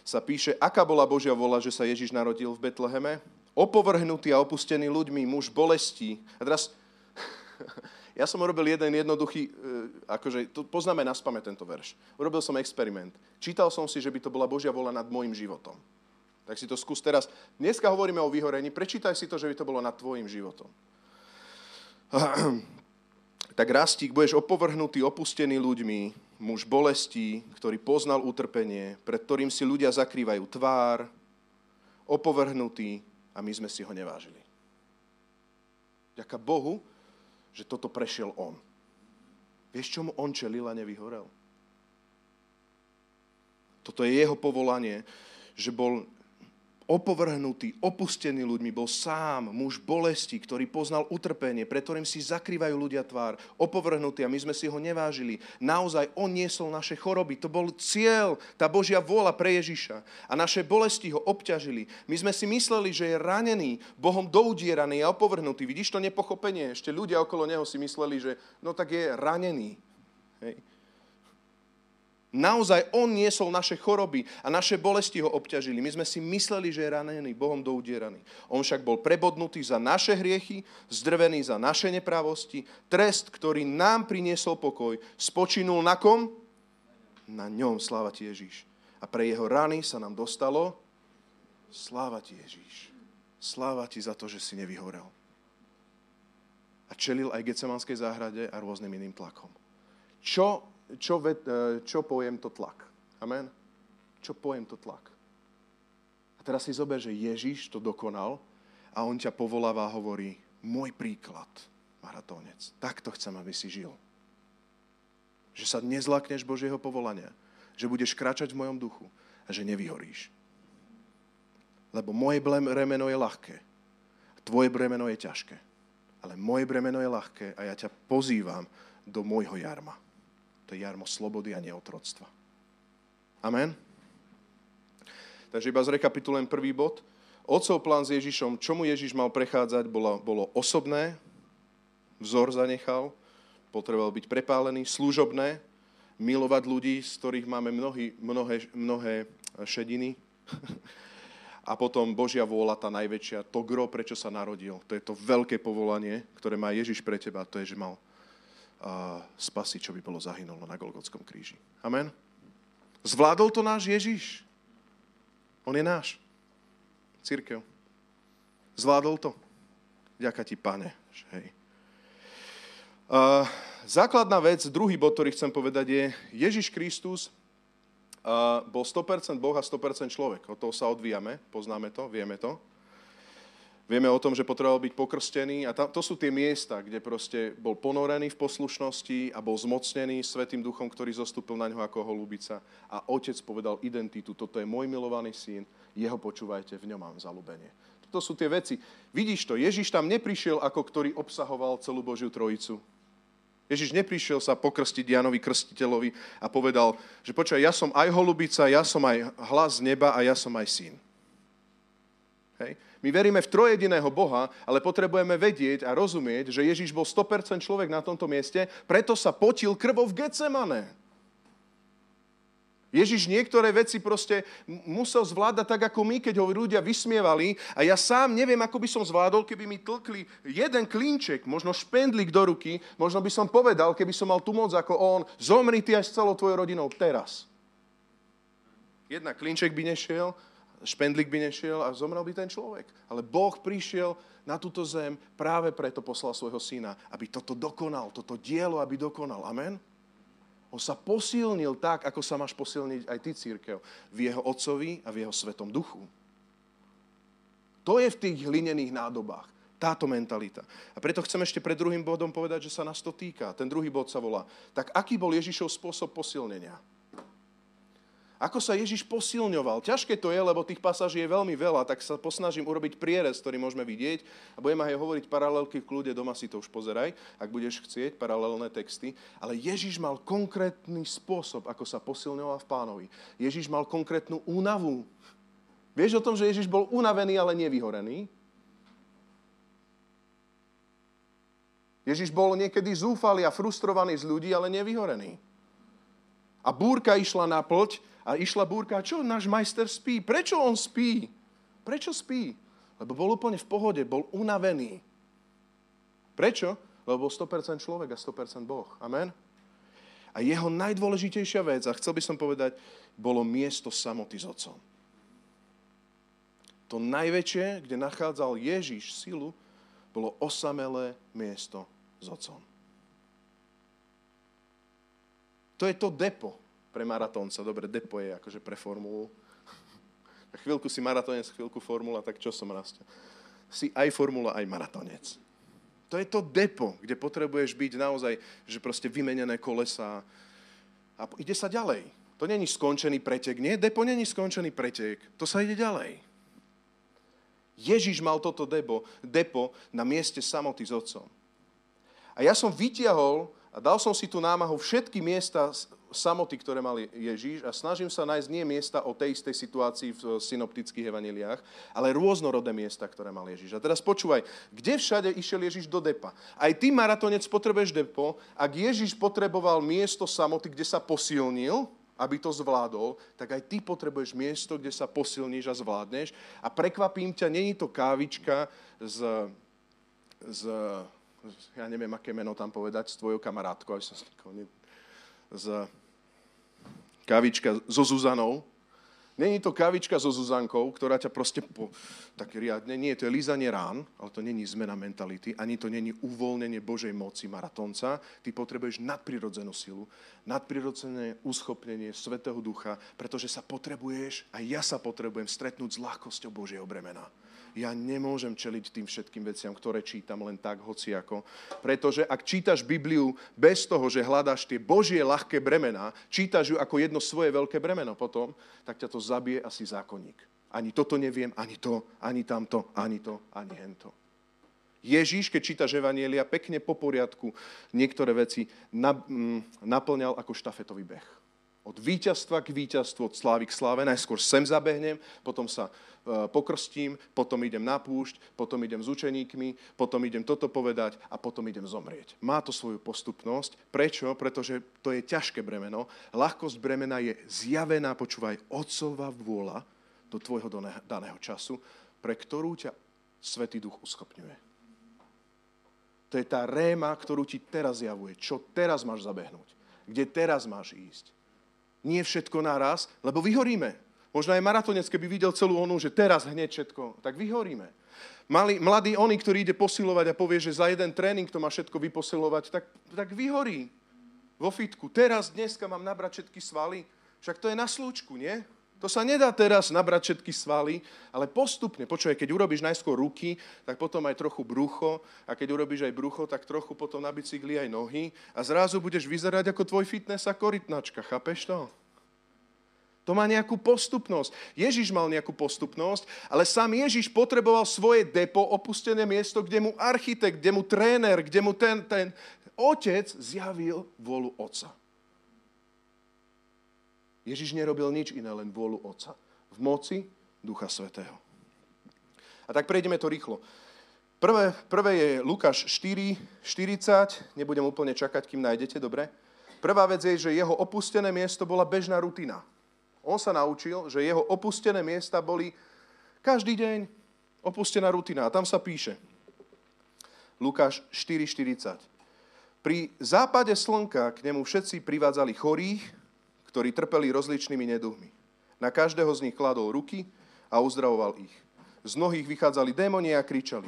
sa píše, aká bola Božia vola, že sa Ježiš narodil v Betleheme. Opovrhnutý a opustený ľuďmi, muž bolestí. A teraz, ja som urobil jeden jednoduchý, e, akože, to poznáme na spame tento verš. Urobil som experiment. Čítal som si, že by to bola Božia vola nad môjim životom. Tak si to skús teraz. Dneska hovoríme o vyhorení, prečítaj si to, že by to bolo nad tvojim životom. Tak rastík, budeš opovrhnutý, opustený ľuďmi, muž bolestí, ktorý poznal utrpenie, pred ktorým si ľudia zakrývajú tvár, opovrhnutý a my sme si ho nevážili. Ďaká Bohu, že toto prešiel on. Vieš, čomu on čelil a nevyhorel? Toto je jeho povolanie, že bol opovrhnutý, opustený ľuďmi, bol sám, muž bolesti, ktorý poznal utrpenie, pre ktorým si zakrývajú ľudia tvár, opovrhnutý a my sme si ho nevážili. Naozaj on niesol naše choroby, to bol cieľ, tá Božia vôľa pre Ježiša. A naše bolesti ho obťažili. My sme si mysleli, že je ranený, Bohom doudieraný a opovrhnutý. Vidíš to nepochopenie? Ešte ľudia okolo neho si mysleli, že no tak je ranený. Hej. Naozaj on niesol naše choroby a naše bolesti ho obťažili. My sme si mysleli, že je ranený, Bohom doudieraný. On však bol prebodnutý za naše hriechy, zdrvený za naše nepravosti. Trest, ktorý nám priniesol pokoj, spočinul na kom? Na ňom, sláva ti Ježíš. A pre jeho rany sa nám dostalo sláva ti Ježíš. Sláva ti za to, že si nevyhorel. A čelil aj Gecemanskej záhrade a rôznym iným tlakom. Čo čo, ve, e, čo pojem to tlak. Amen? Čo pojem to tlak. A teraz si zober, že Ježiš to dokonal a on ťa povoláva a hovorí, môj príklad, maratónec, takto chcem, aby si žil. Že sa nezlakneš Božieho povolania. Že budeš kračať v mojom duchu a že nevyhoríš. Lebo moje bremeno je ľahké. Tvoje bremeno je ťažké. Ale moje bremeno je ľahké a ja ťa pozývam do môjho jarma. To je jarmo slobody a neotroctva. Amen? Takže iba zrekapitulujem prvý bod. Otcov plán s Ježišom, čomu Ježiš mal prechádzať, bolo, bolo osobné, vzor zanechal, potreboval byť prepálený, služobné, milovať ľudí, z ktorých máme mnohý, mnohé, mnohé šediny. A potom Božia vôľa, tá najväčšia, to gro, prečo sa narodil. To je to veľké povolanie, ktoré má Ježiš pre teba, to je, že mal spasiť, čo by bolo zahynulo na Golgotskom kríži. Amen? Zvládol to náš Ježiš. On je náš. Církev. Zvládol to. Ďaká ti, pane. Hej. Uh, základná vec, druhý bod, ktorý chcem povedať je, Ježiš Kristus uh, bol 100% Boh a 100% človek. Od toho sa odvíjame, poznáme to, vieme to. Vieme o tom, že potreboval byť pokrstený a to sú tie miesta, kde proste bol ponorený v poslušnosti a bol zmocnený Svetým duchom, ktorý zostúpil na ňo ako holubica a otec povedal identitu, toto je môj milovaný syn, jeho počúvajte, v ňom mám zalúbenie. To sú tie veci. Vidíš to, Ježiš tam neprišiel ako ktorý obsahoval celú Božiu trojicu. Ježiš neprišiel sa pokrstiť Janovi Krstiteľovi a povedal, že počúaj, ja som aj holubica, ja som aj hlas neba a ja som aj syn. Hej. My veríme v trojediného Boha, ale potrebujeme vedieť a rozumieť, že Ježiš bol 100% človek na tomto mieste, preto sa potil krvou v Getsemane. Ježiš niektoré veci proste musel zvládať tak, ako my, keď ho ľudia vysmievali. A ja sám neviem, ako by som zvládol, keby mi tlkli jeden klinček, možno špendlik do ruky, možno by som povedal, keby som mal tu moc ako on, zomri ty aj s celou tvojou rodinou teraz. Jedna klinček by nešiel, špendlik by nešiel a zomrel by ten človek. Ale Boh prišiel na túto zem práve preto poslal svojho syna, aby toto dokonal, toto dielo, aby dokonal. Amen? On sa posilnil tak, ako sa máš posilniť aj ty, církev, v jeho otcovi a v jeho svetom duchu. To je v tých hlinených nádobách. Táto mentalita. A preto chcem ešte pred druhým bodom povedať, že sa nás to týka. Ten druhý bod sa volá. Tak aký bol Ježišov spôsob posilnenia? Ako sa Ježiš posilňoval? Ťažké to je, lebo tých pasáží je veľmi veľa, tak sa posnažím urobiť prierez, ktorý môžeme vidieť a budem aj hovoriť paralelky v kľude, doma si to už pozeraj, ak budeš chcieť, paralelné texty. Ale Ježiš mal konkrétny spôsob, ako sa posilňoval v pánovi. Ježiš mal konkrétnu únavu. Vieš o tom, že Ježiš bol unavený, ale nevyhorený? Ježiš bol niekedy zúfalý a frustrovaný z ľudí, ale nevyhorený. A búrka išla na plť a išla búrka, čo náš majster spí? Prečo on spí? Prečo spí? Lebo bol úplne v pohode, bol unavený. Prečo? Lebo bol 100% človek a 100% Boh. Amen? A jeho najdôležitejšia vec, a chcel by som povedať, bolo miesto samoty s otcom. To najväčšie, kde nachádzal Ježiš silu, bolo osamelé miesto s otcom. To je to depo, pre maratónca. Dobre, depo je akože pre formulu. Chvíľku si maratónec, chvíľku formula, tak čo som raz? Si aj formula, aj maratónec. To je to depo, kde potrebuješ byť naozaj, že proste vymenené kolesa a ide sa ďalej. To není skončený pretek. Nie, depo není skončený pretek. To sa ide ďalej. Ježiš mal toto depo, depo na mieste samoty s otcom. A ja som vytiahol a dal som si tu námahu všetky miesta samoty, ktoré mal Ježíš a snažím sa nájsť nie miesta o tej istej situácii v synoptických evaniliách, ale rôznorodé miesta, ktoré mal Ježíš. A teraz počúvaj, kde všade išiel Ježíš do depa? Aj ty, maratonec, potrebuješ depo. Ak Ježíš potreboval miesto samoty, kde sa posilnil, aby to zvládol, tak aj ty potrebuješ miesto, kde sa posilníš a zvládneš. A prekvapím ťa, není to kávička z, z ja neviem, aké meno tam povedať, s tvojou kamarátkou, aby som z kavička so Zuzanou. Není to kavička so Zuzankou, ktorá ťa proste po, tak riadne, nie, to je lízanie rán, ale to není zmena mentality, ani to není uvoľnenie Božej moci maratonca. Ty potrebuješ nadprirodzenú silu, nadprirodzené uschopnenie Svetého Ducha, pretože sa potrebuješ, a ja sa potrebujem stretnúť s ľahkosťou Božieho bremena. Ja nemôžem čeliť tým všetkým veciam, ktoré čítam len tak, hociako. Pretože ak čítaš Bibliu bez toho, že hľadáš tie Božie ľahké bremená, čítaš ju ako jedno svoje veľké bremeno potom, tak ťa to zabije asi zákonník. Ani toto neviem, ani to, ani tamto, ani to, ani hento. Ježíš, keď čítaš Evanielia, pekne po poriadku niektoré veci mm, naplňal ako štafetový beh od víťazstva k víťazstvu, od slávy k sláve. Najskôr sem zabehnem, potom sa e, pokrstím, potom idem na púšť, potom idem s učeníkmi, potom idem toto povedať a potom idem zomrieť. Má to svoju postupnosť. Prečo? Pretože to je ťažké bremeno. Ľahkosť bremena je zjavená, počúvaj, otcová vôľa do tvojho daného času, pre ktorú ťa Svetý Duch uschopňuje. To je tá réma, ktorú ti teraz javuje. Čo teraz máš zabehnúť? Kde teraz máš ísť? Nie všetko naraz, lebo vyhoríme. Možno aj maratonec, keby videl celú onu, že teraz hneď všetko, tak vyhoríme. Mali, mladý oni, ktorý ide posilovať a povie, že za jeden tréning to má všetko vyposilovať, tak, tak vyhorí vo fitku. Teraz, dneska mám nabrať všetky svaly. Však to je na slúčku, nie? To sa nedá teraz nabrať všetky svaly, ale postupne. Počúvaj, keď urobíš najskôr ruky, tak potom aj trochu brucho a keď urobíš aj brucho, tak trochu potom na bicykli aj nohy a zrazu budeš vyzerať ako tvoj fitness a korytnačka. Chápeš to? To má nejakú postupnosť. Ježiš mal nejakú postupnosť, ale sám Ježiš potreboval svoje depo, opustené miesto, kde mu architekt, kde mu tréner, kde mu ten, ten otec zjavil volu otca. Ježiš nerobil nič iné, len vôľu Otca. V moci Ducha Svetého. A tak prejdeme to rýchlo. Prvé, prvé je Lukáš 4, 40. Nebudem úplne čakať, kým nájdete, dobre? Prvá vec je, že jeho opustené miesto bola bežná rutina. On sa naučil, že jeho opustené miesta boli každý deň opustená rutina. A tam sa píše. Lukáš 4.40. Pri západe slnka k nemu všetci privádzali chorých, ktorí trpeli rozličnými neduhmi. Na každého z nich kladol ruky a uzdravoval ich. Z mnohých vychádzali démoni a kričali.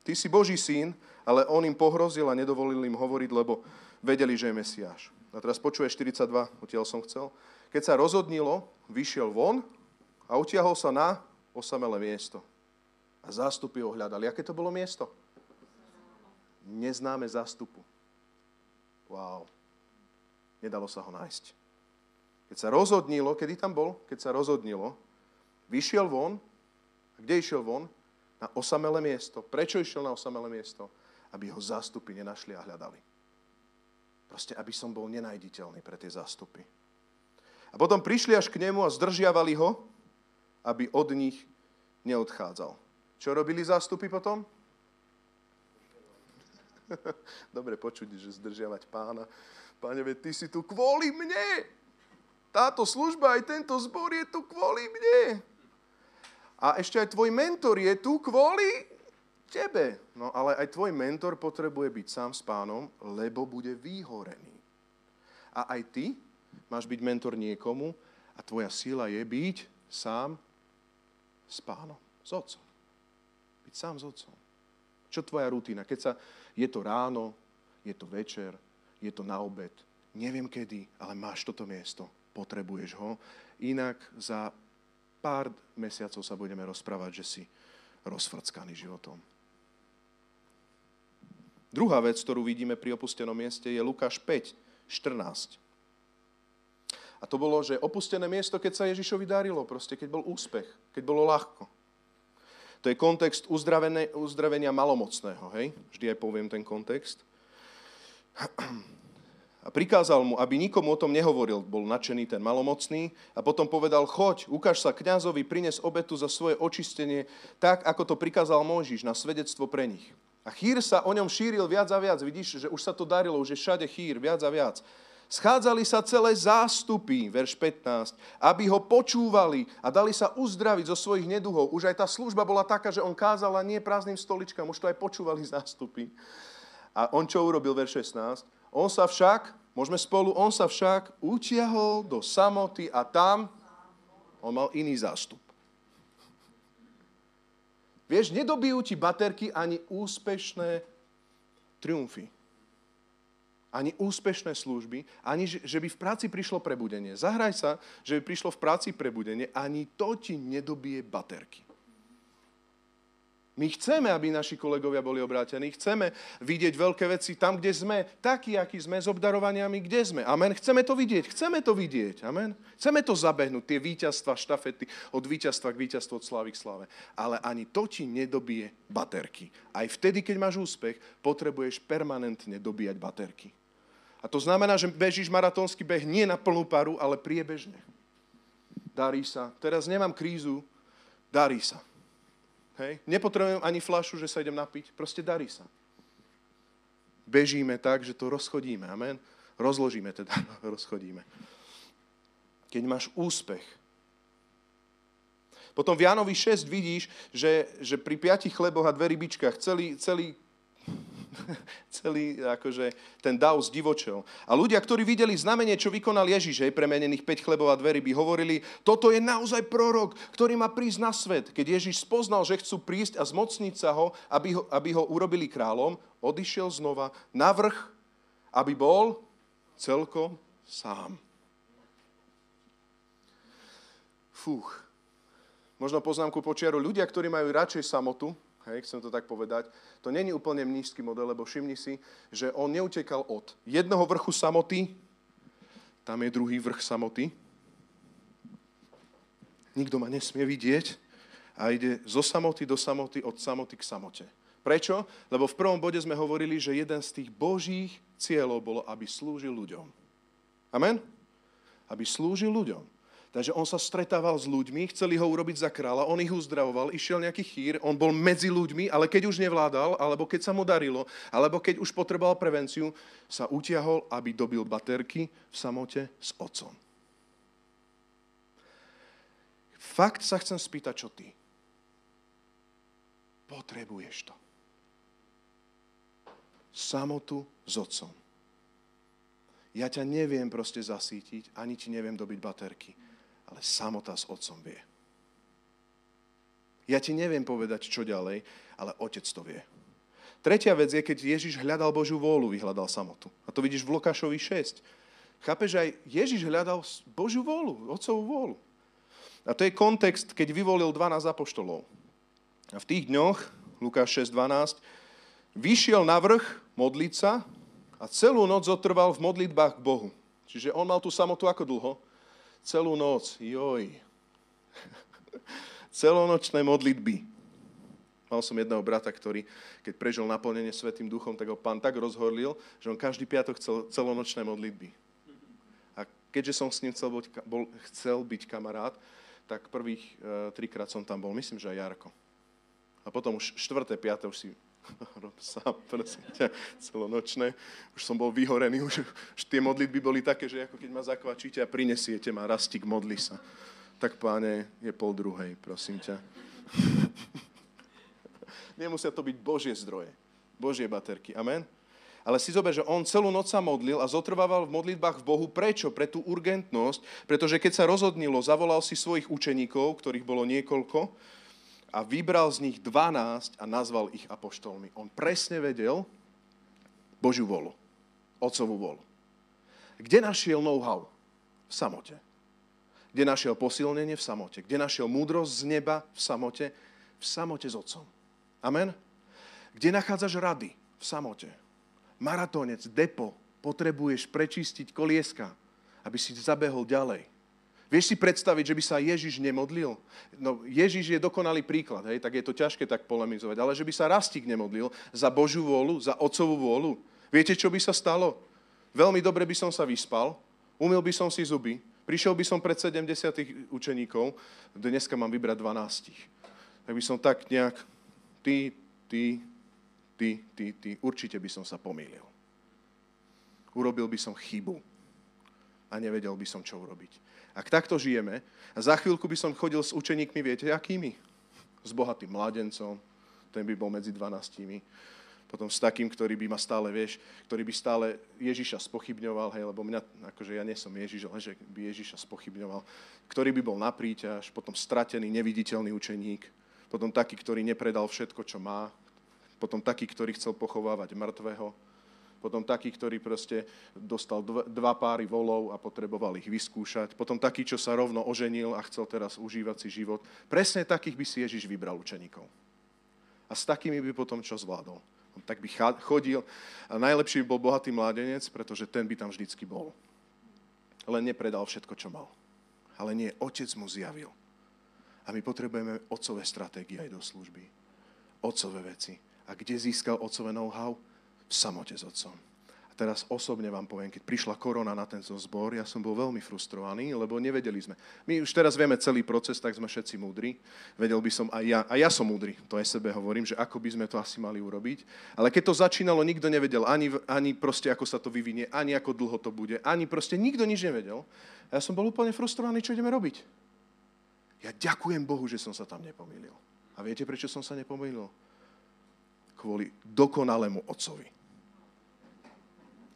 Ty si Boží syn, ale on im pohrozil a nedovolil im hovoriť, lebo vedeli, že je Mesiáš. A teraz počuje 42, odtiaľ som chcel. Keď sa rozhodnilo, vyšiel von a utiahol sa na osamelé miesto. A zástupy ho hľadali. Aké to bolo miesto? Neznáme zástupu. Wow. Nedalo sa ho nájsť. Keď sa rozhodnilo, kedy tam bol? Keď sa rozhodnilo, vyšiel von. A kde išiel von? Na osamelé miesto. Prečo išiel na osamelé miesto? Aby ho zástupy nenašli a hľadali. Proste, aby som bol nenajditeľný pre tie zástupy. A potom prišli až k nemu a zdržiavali ho, aby od nich neodchádzal. Čo robili zástupy potom? Dobre počuť, že zdržiavať pána. Páne, ty si tu kvôli mne táto služba, aj tento zbor je tu kvôli mne. A ešte aj tvoj mentor je tu kvôli tebe. No ale aj tvoj mentor potrebuje byť sám s pánom, lebo bude vyhorený. A aj ty máš byť mentor niekomu a tvoja sila je byť sám s pánom, s otcom. Byť sám s otcom. Čo tvoja rutina? Keď sa, je to ráno, je to večer, je to na obed, neviem kedy, ale máš toto miesto potrebuješ ho. Inak za pár mesiacov sa budeme rozprávať, že si rozfrckaný životom. Druhá vec, ktorú vidíme pri opustenom mieste, je Lukáš 5, 14. A to bolo, že opustené miesto, keď sa Ježišovi darilo, proste keď bol úspech, keď bolo ľahko. To je kontext uzdravenia malomocného, hej? Vždy aj poviem ten kontext a prikázal mu, aby nikomu o tom nehovoril. Bol nadšený ten malomocný a potom povedal, choď, ukáž sa kňazovi, prines obetu za svoje očistenie, tak, ako to prikázal Mojžiš na svedectvo pre nich. A chýr sa o ňom šíril viac a viac. Vidíš, že už sa to darilo, už je všade chýr, viac a viac. Schádzali sa celé zástupy, verš 15, aby ho počúvali a dali sa uzdraviť zo svojich neduhov. Už aj tá služba bola taká, že on kázala nie prázdnym stoličkám, už to aj počúvali zástupy. A on čo urobil, verš 16? On sa však, môžeme spolu, on sa však utiahol do samoty a tam on mal iný zástup. Vieš, nedobijú ti baterky ani úspešné triumfy. Ani úspešné služby, ani že by v práci prišlo prebudenie. Zahraj sa, že by prišlo v práci prebudenie, ani to ti nedobije baterky. My chceme, aby naši kolegovia boli obrátení. Chceme vidieť veľké veci tam, kde sme, takí, akí sme, s obdarovaniami, kde sme. Amen. Chceme to vidieť, chceme to vidieť. Amen. Chceme to zabehnúť, tie víťazstva, štafety, od víťazstva k víťazstvu, od slávy k sláve. Ale ani to ti nedobije baterky. Aj vtedy, keď máš úspech, potrebuješ permanentne dobíjať baterky. A to znamená, že bežíš maratónsky beh nie na plnú paru, ale priebežne. Darí sa. Teraz nemám krízu, darí sa. Hej. Nepotrebujem ani flašu, že sa idem napiť. Proste darí sa. Bežíme tak, že to rozchodíme. Amen. Rozložíme teda, rozchodíme. Keď máš úspech. Potom v Jánovi 6 vidíš, že, že pri piatich chleboch a dve rybičkách celý, celý celý akože, ten dav zdivočel. A ľudia, ktorí videli znamenie, čo vykonal Ježiš, hej, premenených 5 chlebov a dverí, by hovorili, toto je naozaj prorok, ktorý má prísť na svet. Keď Ježiš spoznal, že chcú prísť a zmocniť sa ho, aby ho, aby ho urobili kráľom, odišiel znova na vrch, aby bol celkom sám. Fúch. Možno poznámku počiaru. Ľudia, ktorí majú radšej samotu, hej, chcem to tak povedať, to není úplne mnížský model, lebo všimni si, že on neutekal od jedného vrchu samoty, tam je druhý vrch samoty, nikto ma nesmie vidieť a ide zo samoty do samoty, od samoty k samote. Prečo? Lebo v prvom bode sme hovorili, že jeden z tých božích cieľov bolo, aby slúžil ľuďom. Amen? Aby slúžil ľuďom. Takže on sa stretával s ľuďmi, chceli ho urobiť za kráľa, on ich uzdravoval, išiel nejaký chýr, on bol medzi ľuďmi, ale keď už nevládal, alebo keď sa mu darilo, alebo keď už potreboval prevenciu, sa utiahol, aby dobil baterky v samote s otcom. Fakt sa chcem spýtať, čo ty? Potrebuješ to. Samotu s otcom. Ja ťa neviem proste zasítiť, ani ti neviem dobiť baterky ale samota s otcom vie. Ja ti neviem povedať, čo ďalej, ale otec to vie. Tretia vec je, keď Ježiš hľadal Božiu vôľu, vyhľadal samotu. A to vidíš v Lukášovi 6. Chápeš, že aj Ježiš hľadal Božiu vôľu, otcovú vôľu. A to je kontext, keď vyvolil 12 apoštolov. A v tých dňoch, Lukáš 6.12, vyšiel na vrch modliť sa a celú noc zotrval v modlitbách k Bohu. Čiže on mal tú samotu ako dlho? Celú noc, joj. Celonočné modlitby. Mal som jedného brata, ktorý, keď prežil naplnenie Svetým duchom, tak ho pán tak rozhorlil, že on každý piatok chcel celonočné modlitby. A keďže som s ním chcel, byť, bol, chcel byť kamarát, tak prvých e, trikrát som tam bol, myslím, že aj Jarko. A potom už štvrté, piaté už si rob sám, prosím ťa, celonočné. Už som bol vyhorený, už, už tie modlitby boli také, že ako keď ma zakvačíte a prinesiete ma, rastík, modli sa. Tak páne, je pol druhej, prosím ťa. Nemusia to byť Božie zdroje, Božie baterky. Amen? Ale si zober, že on celú noc sa modlil a zotrvával v modlitbách v Bohu. Prečo? Pre tú urgentnosť. Pretože keď sa rozhodnilo, zavolal si svojich učeníkov, ktorých bolo niekoľko, a vybral z nich 12 a nazval ich apoštolmi. On presne vedel Božiu volu, Otcovú volu. Kde našiel know-how? V samote. Kde našiel posilnenie? V samote. Kde našiel múdrosť z neba? V samote. V samote s Otcom. Amen? Kde nachádzaš rady? V samote. Maratónec, depo, potrebuješ prečistiť kolieska, aby si zabehol ďalej. Vieš si predstaviť, že by sa Ježiš nemodlil? No, Ježiš je dokonalý príklad, hej, tak je to ťažké tak polemizovať, ale že by sa Rastík nemodlil za Božiu vôľu, za Otcovú vôľu. Viete, čo by sa stalo? Veľmi dobre by som sa vyspal, umil by som si zuby, prišiel by som pred 70 učeníkov, dneska mám vybrať 12. Tak by som tak nejak, ty, ty, ty, ty, ty, určite by som sa pomýlil. Urobil by som chybu a nevedel by som, čo urobiť. Ak takto žijeme, a za chvíľku by som chodil s učeníkmi, viete, akými? S bohatým mladencom, ten by bol medzi dvanáctimi. Potom s takým, ktorý by ma stále, vieš, ktorý by stále Ježiša spochybňoval, hej, lebo mňa, akože ja nie som Ježiš, ale že by Ježiša spochybňoval. Ktorý by bol na príťaž, potom stratený, neviditeľný učeník, potom taký, ktorý nepredal všetko, čo má, potom taký, ktorý chcel pochovávať mŕtvého, potom taký, ktorý proste dostal dva páry volov a potreboval ich vyskúšať, potom taký, čo sa rovno oženil a chcel teraz užívať si život. Presne takých by si Ježiš vybral učeníkov. A s takými by potom čo zvládol? Tak by chodil a najlepší by bol bohatý mládenec, pretože ten by tam vždycky bol. Len nepredal všetko, čo mal. Ale nie, otec mu zjavil. A my potrebujeme otcové stratégie aj do služby. Otcové veci. A kde získal otcové know-how? V samote s otcom teraz osobne vám poviem, keď prišla korona na tento zbor, ja som bol veľmi frustrovaný, lebo nevedeli sme. My už teraz vieme celý proces, tak sme všetci múdri. Vedel by som aj ja, a ja som múdry, to aj sebe hovorím, že ako by sme to asi mali urobiť. Ale keď to začínalo, nikto nevedel ani, ani proste, ako sa to vyvinie, ani ako dlho to bude, ani proste nikto nič nevedel. A ja som bol úplne frustrovaný, čo ideme robiť. Ja ďakujem Bohu, že som sa tam nepomýlil. A viete, prečo som sa nepomýlil? Kvôli dokonalému otcovi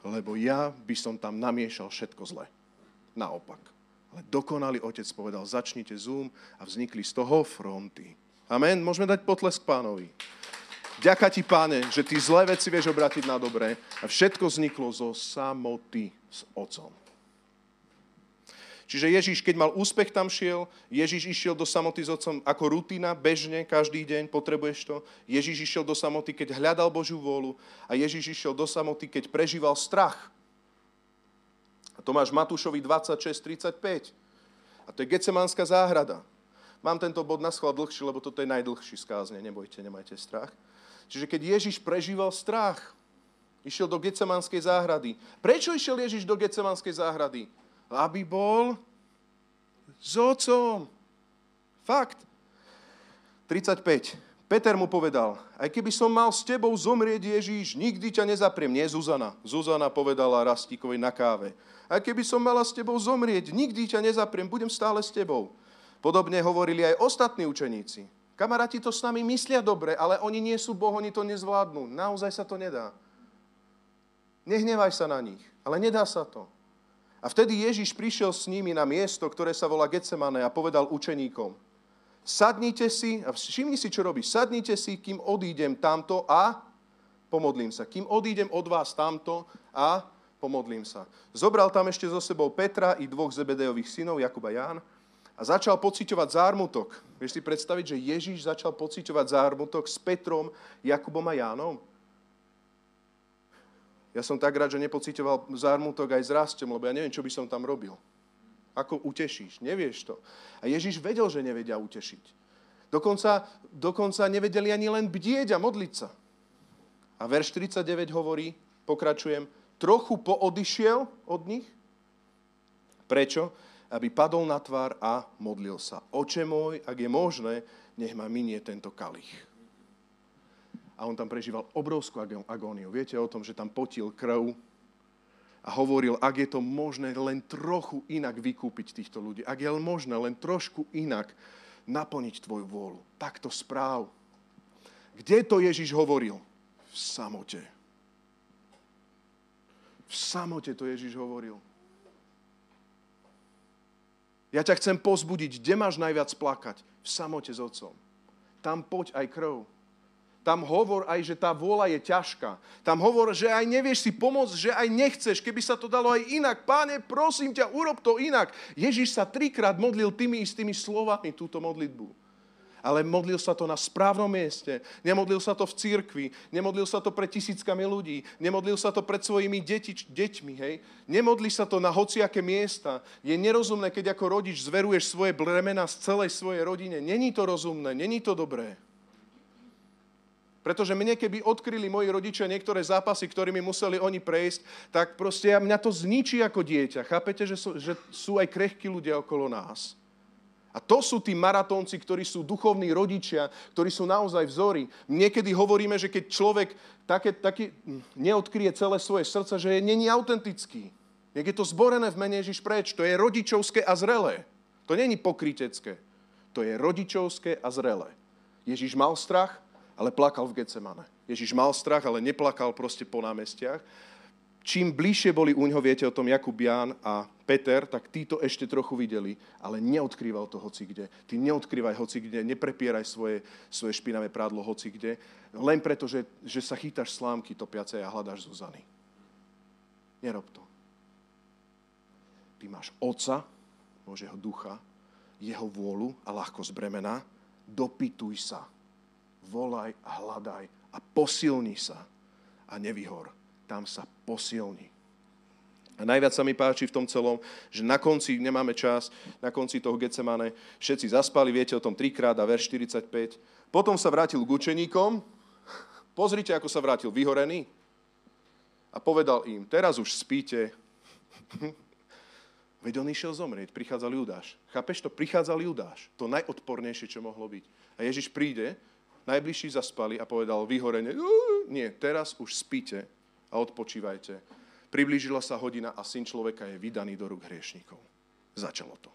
lebo ja by som tam namiešal všetko zle. Naopak. Ale dokonalý otec povedal, začnite Zoom a vznikli z toho fronty. Amen. Môžeme dať potlesk pánovi. Ďaká ti, páne, že ty zlé veci vieš obratiť na dobré a všetko vzniklo zo samoty s otcom. Čiže Ježíš, keď mal úspech, tam šiel. Ježíš išiel do samoty s otcom ako rutina, bežne, každý deň, potrebuješ to. Ježíš išiel do samoty, keď hľadal Božiu vôľu. A Ježíš išiel do samoty, keď prežíval strach. A to máš Matúšovi 26, 35. A to je Getsemánska záhrada. Mám tento bod na schvál dlhší, lebo toto je najdlhší skázne. Nebojte, nemajte strach. Čiže keď Ježiš prežíval strach, išiel do Getsemanskej záhrady. Prečo išiel Ježiš do Getsemanskej záhrady? Aby bol s otcom. Fakt. 35. Peter mu povedal, aj keby som mal s tebou zomrieť, Ježíš, nikdy ťa nezapriem. Nie Zuzana. Zuzana povedala Rastíkovi na káve. Aj keby som mala s tebou zomrieť, nikdy ťa nezapriem, budem stále s tebou. Podobne hovorili aj ostatní učeníci. Kamaráti to s nami myslia dobre, ale oni nie sú Boh, oni to nezvládnu. Naozaj sa to nedá. Nehnevaj sa na nich, ale nedá sa to. A vtedy Ježiš prišiel s nimi na miesto, ktoré sa volá Getsemane a povedal učeníkom, sadnite si, a všimni si, čo robí, sadnite si, kým odídem tamto a pomodlím sa. Kým odídem od vás tamto a pomodlím sa. Zobral tam ešte so sebou Petra i dvoch Zebedejových synov, Jakub a Ján, a začal pociťovať zármutok. Vieš si predstaviť, že Ježíš začal pociťovať zármutok s Petrom, Jakubom a Jánom? Ja som tak rád, že nepocitoval zármutok aj s rastom, lebo ja neviem, čo by som tam robil. Ako utešíš? Nevieš to. A Ježiš vedel, že nevedia utešiť. Dokonca, dokonca nevedeli ani len bdieť a modliť sa. A verš 49 hovorí, pokračujem, trochu poodišiel od nich. Prečo? Aby padol na tvár a modlil sa. Oče môj, ak je možné, nech ma minie tento kalich a on tam prežíval obrovskú agóniu. Viete o tom, že tam potil krv a hovoril, ak je to možné len trochu inak vykúpiť týchto ľudí, ak je možné len trošku inak naplniť tvoju vôľu, tak správ. Kde to Ježiš hovoril? V samote. V samote to Ježiš hovoril. Ja ťa chcem pozbudiť, kde máš najviac plakať? V samote s otcom. Tam poď aj krv. Tam hovor aj, že tá vôľa je ťažká. Tam hovor, že aj nevieš si pomôcť, že aj nechceš, keby sa to dalo aj inak. Páne, prosím ťa, urob to inak. Ježiš sa trikrát modlil tými istými slovami túto modlitbu. Ale modlil sa to na správnom mieste. Nemodlil sa to v cirkvi. Nemodlil sa to pred tisíckami ľudí. Nemodlil sa to pred svojimi deti, deťmi. Hej? Nemodli sa to na hociaké miesta. Je nerozumné, keď ako rodič zveruješ svoje bremena z celej svojej rodine. Není to rozumné, není to dobré. Pretože mne, keby odkryli moji rodičia niektoré zápasy, ktorými museli oni prejsť, tak proste mňa to zničí ako dieťa. Chápete, že sú, že sú aj krehkí ľudia okolo nás. A to sú tí maratónci, ktorí sú duchovní rodičia, ktorí sú naozaj vzory. Niekedy hovoríme, že keď človek také, také neodkryje celé svoje srdce, že je není autentický. Nech je to zborené v mene Ježiš preč. To je rodičovské a zrelé. To není pokrytecké. To je rodičovské a zrelé. Ježiš mal strach, ale plakal v Getsemane. Ježiš mal strach, ale neplakal proste po námestiach. Čím bližšie boli u ňoho, viete o tom Jakub Ján a Peter, tak títo ešte trochu videli, ale neodkrýval to hoci kde. Ty neodkrývaj hoci kde, neprepieraj svoje, svoje špinavé prádlo hoci kde, len preto, že, že sa chytáš slámky topiacej a hľadáš Zuzany. Nerob to. Ty máš Otca, Božieho ducha, jeho vôľu a ľahkosť bremena, dopytuj sa volaj a hľadaj a posilni sa a nevyhor. Tam sa posilni. A najviac sa mi páči v tom celom, že na konci, nemáme čas, na konci toho Getsemane, všetci zaspali, viete o tom trikrát a verš 45. Potom sa vrátil k učeníkom, pozrite, ako sa vrátil, vyhorený. A povedal im, teraz už spíte. Veď on išiel zomrieť, prichádzal Judáš. Chápeš to? Prichádzal Judáš. To najodpornejšie, čo mohlo byť. A Ježiš príde, najbližší zaspali a povedal vyhorene, nie, teraz už spíte a odpočívajte Priblížila sa hodina a syn človeka je vydaný do rúk hriešnikov. Začalo to.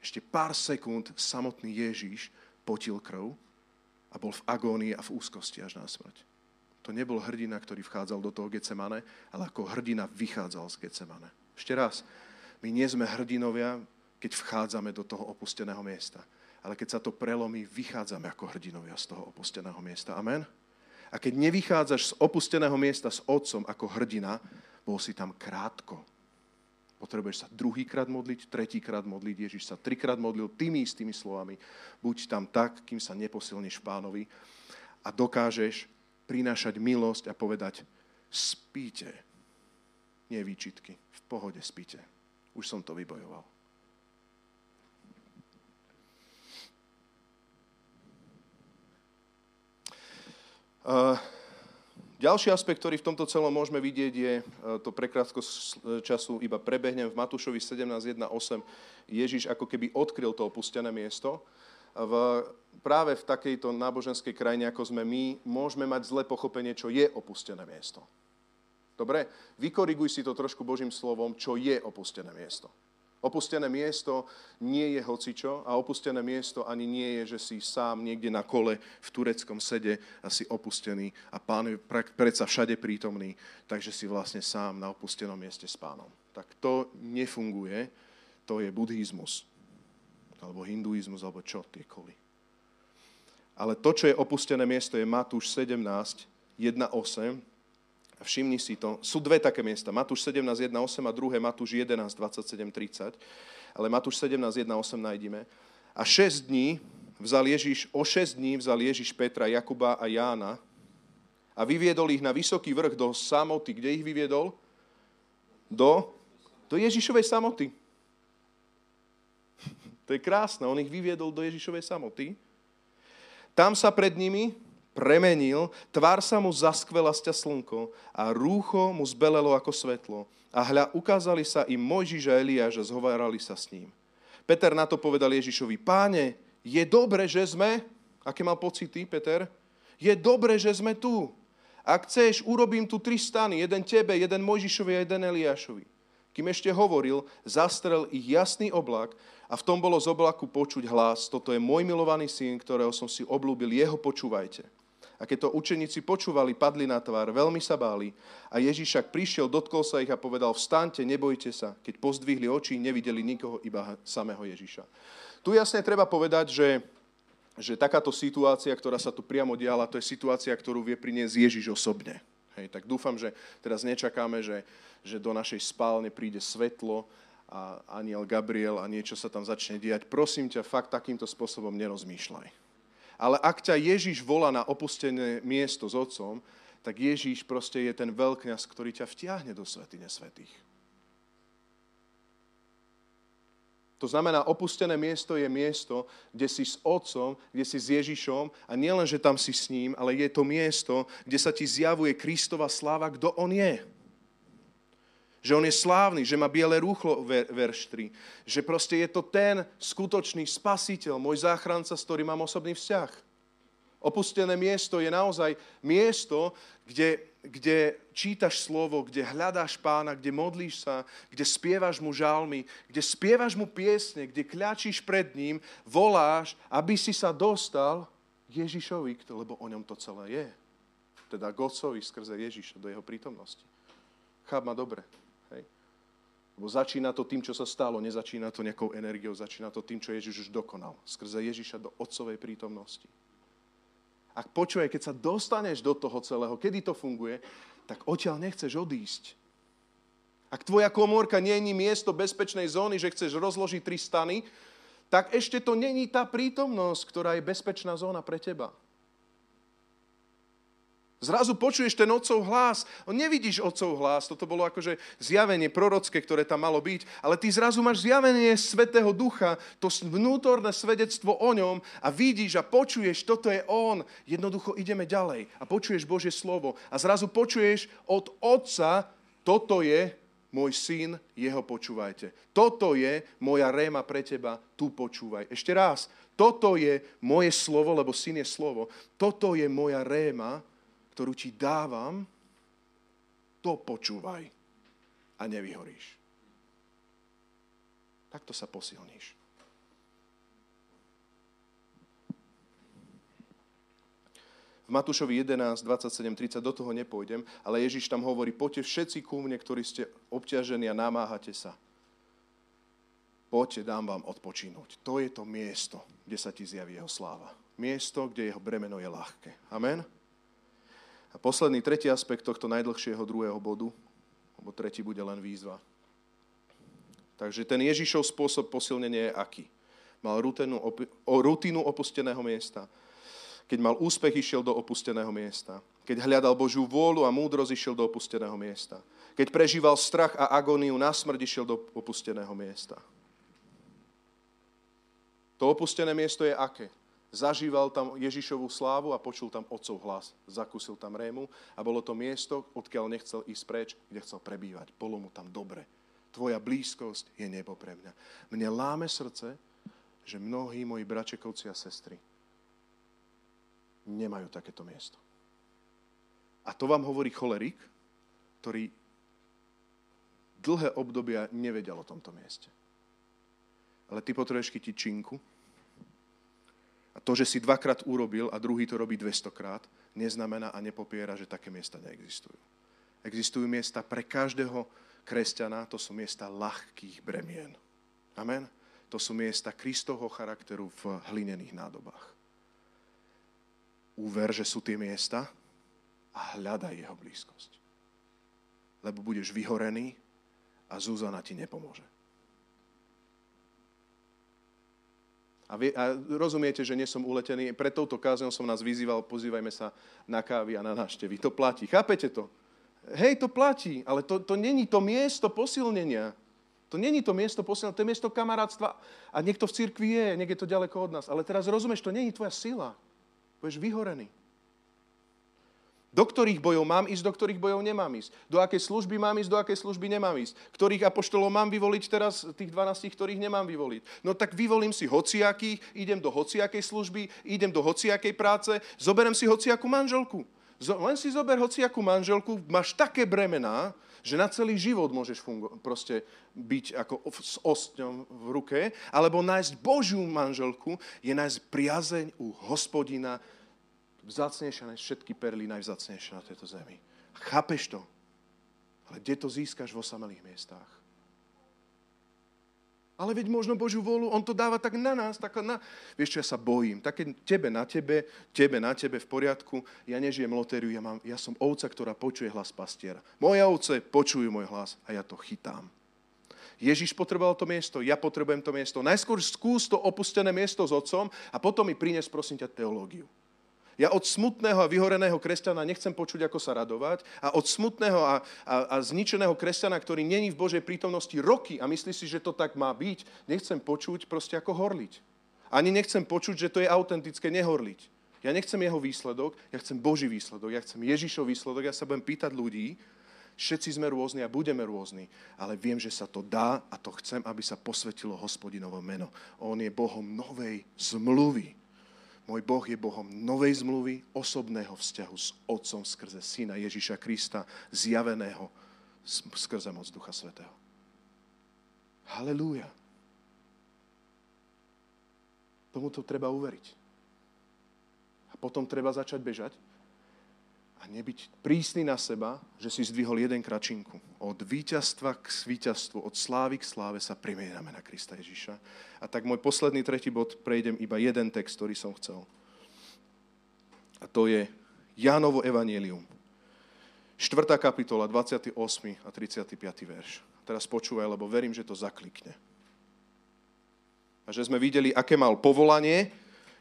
Ešte pár sekúnd samotný Ježíš potil krv a bol v agónii a v úzkosti až na smrť. To nebol hrdina, ktorý vchádzal do toho Getsemane, ale ako hrdina vychádzal z Getsemane. Ešte raz, my nie sme hrdinovia, keď vchádzame do toho opusteného miesta. Ale keď sa to prelomí, vychádzame ako hrdinovia z toho opusteného miesta. Amen? A keď nevychádzaš z opusteného miesta s otcom ako hrdina, bol si tam krátko. Potrebuješ sa druhýkrát modliť, tretíkrát modliť. Ježiš sa trikrát modlil tými istými slovami. Buď tam tak, kým sa neposilníš pánovi a dokážeš prinášať milosť a povedať spíte. Nie výčitky. V pohode spíte. Už som to vybojoval. Ďalší aspekt, ktorý v tomto celom môžeme vidieť, je, to prekrátko času iba prebehnem, v Matúšovi 17.1.8 Ježiš ako keby odkryl to opustené miesto. V, práve v takejto náboženskej krajine, ako sme my, môžeme mať zlé pochopenie, čo je opustené miesto. Dobre? Vykoriguj si to trošku Božím slovom, čo je opustené miesto. Opustené miesto nie je hocičo a opustené miesto ani nie je, že si sám niekde na kole v tureckom sede a si opustený a pán je predsa všade prítomný, takže si vlastne sám na opustenom mieste s pánom. Tak to nefunguje, to je buddhizmus, alebo hinduizmus, alebo čo, tie koly. Ale to, čo je opustené miesto, je Matúš 17, 1.8, a všimni si to, sú dve také miesta. Matúš 17, 1, 8 a druhé Matúš 11, 27, 30. Ale Matúš 17, 1, 8 nájdeme. A 6 dní vzal Ježiš, o 6 dní vzal Ježiš Petra, Jakuba a Jána a vyviedol ich na vysoký vrch do samoty. Kde ich vyviedol? Do, do Ježišovej samoty. To je krásne. On ich vyviedol do Ježišovej samoty. Tam sa pred nimi premenil, tvár sa mu zaskvela sťa slnko a rúcho mu zbelelo ako svetlo. A hľa, ukázali sa im Mojžiš a Eliáš a zhovárali sa s ním. Peter na to povedal Ježišovi, páne, je dobre, že sme, aké mal pocity Peter? Je dobre, že sme tu. Ak chceš, urobím tu tri stany, jeden tebe, jeden Mojžišovi a jeden Eliášovi. Kým ešte hovoril, zastrel ich jasný oblak a v tom bolo z oblaku počuť hlas, toto je môj milovaný syn, ktorého som si oblúbil, jeho počúvajte. A keď to učeníci počúvali, padli na tvár, veľmi sa báli. A však prišiel, dotkol sa ich a povedal, vstaňte, nebojte sa. Keď pozdvihli oči, nevideli nikoho, iba samého Ježíša. Tu jasne treba povedať, že, že takáto situácia, ktorá sa tu priamo diala, to je situácia, ktorú vie priniesť Ježíš osobne. Hej, tak dúfam, že teraz nečakáme, že, že do našej spálne príde svetlo a aniel Gabriel a niečo sa tam začne diať. Prosím ťa, fakt takýmto spôsobom nerozmýšľaj ale ak ťa Ježíš volá na opustené miesto s otcom, tak Ježíš proste je ten veľkňaz, ktorý ťa vtiahne do svetine svetých. To znamená, opustené miesto je miesto, kde si s Otcom, kde si s Ježišom a nielen, že tam si s ním, ale je to miesto, kde sa ti zjavuje Kristova sláva, kto On je. Že on je slávny, že má biele rúchlo, ver, verš 3. Že proste je to ten skutočný spasiteľ, môj záchranca, s ktorým mám osobný vzťah. Opustené miesto je naozaj miesto, kde, kde čítaš slovo, kde hľadáš pána, kde modlíš sa, kde spievaš mu žalmy, kde spievaš mu piesne, kde kľačíš pred ním, voláš, aby si sa dostal Ježišovi, lebo o ňom to celé je. Teda Gocovi skrze Ježiša do jeho prítomnosti. Cháp ma dobre. Lebo začína to tým, čo sa stalo, nezačína to nejakou energiou, začína to tým, čo Ježiš už dokonal. Skrze Ježiša do Otcovej prítomnosti. Ak počuje, keď sa dostaneš do toho celého, kedy to funguje, tak odtiaľ nechceš odísť. Ak tvoja komórka nie je miesto bezpečnej zóny, že chceš rozložiť tri stany, tak ešte to není tá prítomnosť, ktorá je bezpečná zóna pre teba. Zrazu počuješ ten otcov hlas. Nevidíš otcov hlas, toto bolo akože zjavenie prorocké, ktoré tam malo byť, ale ty zrazu máš zjavenie Svetého Ducha, to vnútorné svedectvo o ňom a vidíš a počuješ, toto je on. Jednoducho ideme ďalej a počuješ Božie slovo a zrazu počuješ od otca, toto je môj syn, jeho počúvajte. Toto je moja réma pre teba, tu počúvaj. Ešte raz, toto je moje slovo, lebo syn je slovo. Toto je moja réma, ktorú ti dávam, to počúvaj a nevyhoríš. Takto sa posilníš. V Matúšovi 11, 27, 30 do toho nepôjdem, ale Ježiš tam hovorí, poďte všetci ku mne, ktorí ste obťažení a namáhate sa. Poďte, dám vám odpočínuť. To je to miesto, kde sa ti zjaví jeho sláva. Miesto, kde jeho bremeno je ľahké. Amen? A posledný, tretí aspekt tohto najdlhšieho druhého bodu, lebo tretí bude len výzva. Takže ten Ježišov spôsob posilnenia je aký? Mal rutinu, rutinu opusteného miesta. Keď mal úspech, išiel do opusteného miesta. Keď hľadal Božiu vôľu a múdrosť, išiel do opusteného miesta. Keď prežíval strach a agóniu na smrť, išiel do opusteného miesta. To opustené miesto je aké? Zažíval tam Ježišovú slávu a počul tam otcov hlas. Zakúsil tam rému a bolo to miesto, odkiaľ nechcel ísť preč, kde chcel prebývať. Bolo mu tam dobre. Tvoja blízkosť je nebo pre mňa. Mne láme srdce, že mnohí moji bračekovci a sestry nemajú takéto miesto. A to vám hovorí cholerik, ktorý dlhé obdobia nevedel o tomto mieste. Ale ty potrebuješ chytiť činku, a to, že si dvakrát urobil a druhý to robí 200 krát, neznamená a nepopiera, že také miesta neexistujú. Existujú miesta pre každého kresťana, to sú miesta ľahkých bremien. Amen? To sú miesta Kristovho charakteru v hlinených nádobách. Uver, že sú tie miesta a hľadaj jeho blízkosť. Lebo budeš vyhorený a Zuzana ti nepomôže. A, vie, a rozumiete, že nie som uletený. Pred touto kázňou som nás vyzýval, pozývajme sa na kávy a na návštevy. To platí. Chápete to? Hej, to platí, ale to, to není to miesto posilnenia. To není to miesto posilnenia, to je miesto kamarátstva. A niekto v cirkvi je, niekde to ďaleko od nás. Ale teraz rozumieš, to není tvoja sila. Budeš vyhorený. Do ktorých bojov mám ísť, do ktorých bojov nemám ísť. Do akej služby mám ísť, do akej služby nemám ísť. Ktorých apoštolov mám vyvoliť teraz, tých 12, ktorých nemám vyvoliť. No tak vyvolím si hociakých, idem do hociakej služby, idem do hociakej práce, zoberem si hociakú manželku. Len si zober hociakú manželku, máš také bremená, že na celý život môžeš fungo- proste byť ako s ostňom v ruke, alebo nájsť Božiu manželku je nájsť priazeň u hospodina, vzácnejšia než všetky perly, najvzácnejšia na tejto zemi. Chápeš to? Ale kde to získaš vo samelých miestach? Ale veď možno Božiu vôľu, on to dáva tak na nás, tak na... Vieš čo, ja sa bojím. Také tebe na tebe, tebe na tebe v poriadku. Ja nežijem lotériu, ja, mám, ja som ovca, ktorá počuje hlas pastiera. Moje ovce počujú môj hlas a ja to chytám. Ježiš potreboval to miesto, ja potrebujem to miesto. Najskôr skús to opustené miesto s otcom a potom mi prines, prosím ťa, teológiu. Ja od smutného a vyhoreného kresťana nechcem počuť, ako sa radovať a od smutného a, a, a zničeného kresťana, ktorý není v Božej prítomnosti roky a myslí si, že to tak má byť, nechcem počuť proste ako horliť. Ani nechcem počuť, že to je autentické nehorliť. Ja nechcem jeho výsledok, ja chcem Boží výsledok, ja chcem Ježišov výsledok, ja sa budem pýtať ľudí, všetci sme rôzni a budeme rôzni, ale viem, že sa to dá a to chcem, aby sa posvetilo hospodinovo meno. On je Bohom novej zmluvy. Môj Boh je Bohom novej zmluvy, osobného vzťahu s Otcom skrze Syna Ježiša Krista, zjaveného skrze moc Ducha Svetého. Halelúja. Tomuto treba uveriť. A potom treba začať bežať a nebyť prísny na seba, že si zdvihol jeden kračinku. Od víťazstva k víťazstvu, od slávy k sláve sa primiename na Krista Ježiša. A tak môj posledný tretí bod, prejdem iba jeden text, ktorý som chcel. A to je Jánovo evanielium. 4. kapitola, 28. a 35. verš. Teraz počúvaj, lebo verím, že to zaklikne. A že sme videli, aké mal povolanie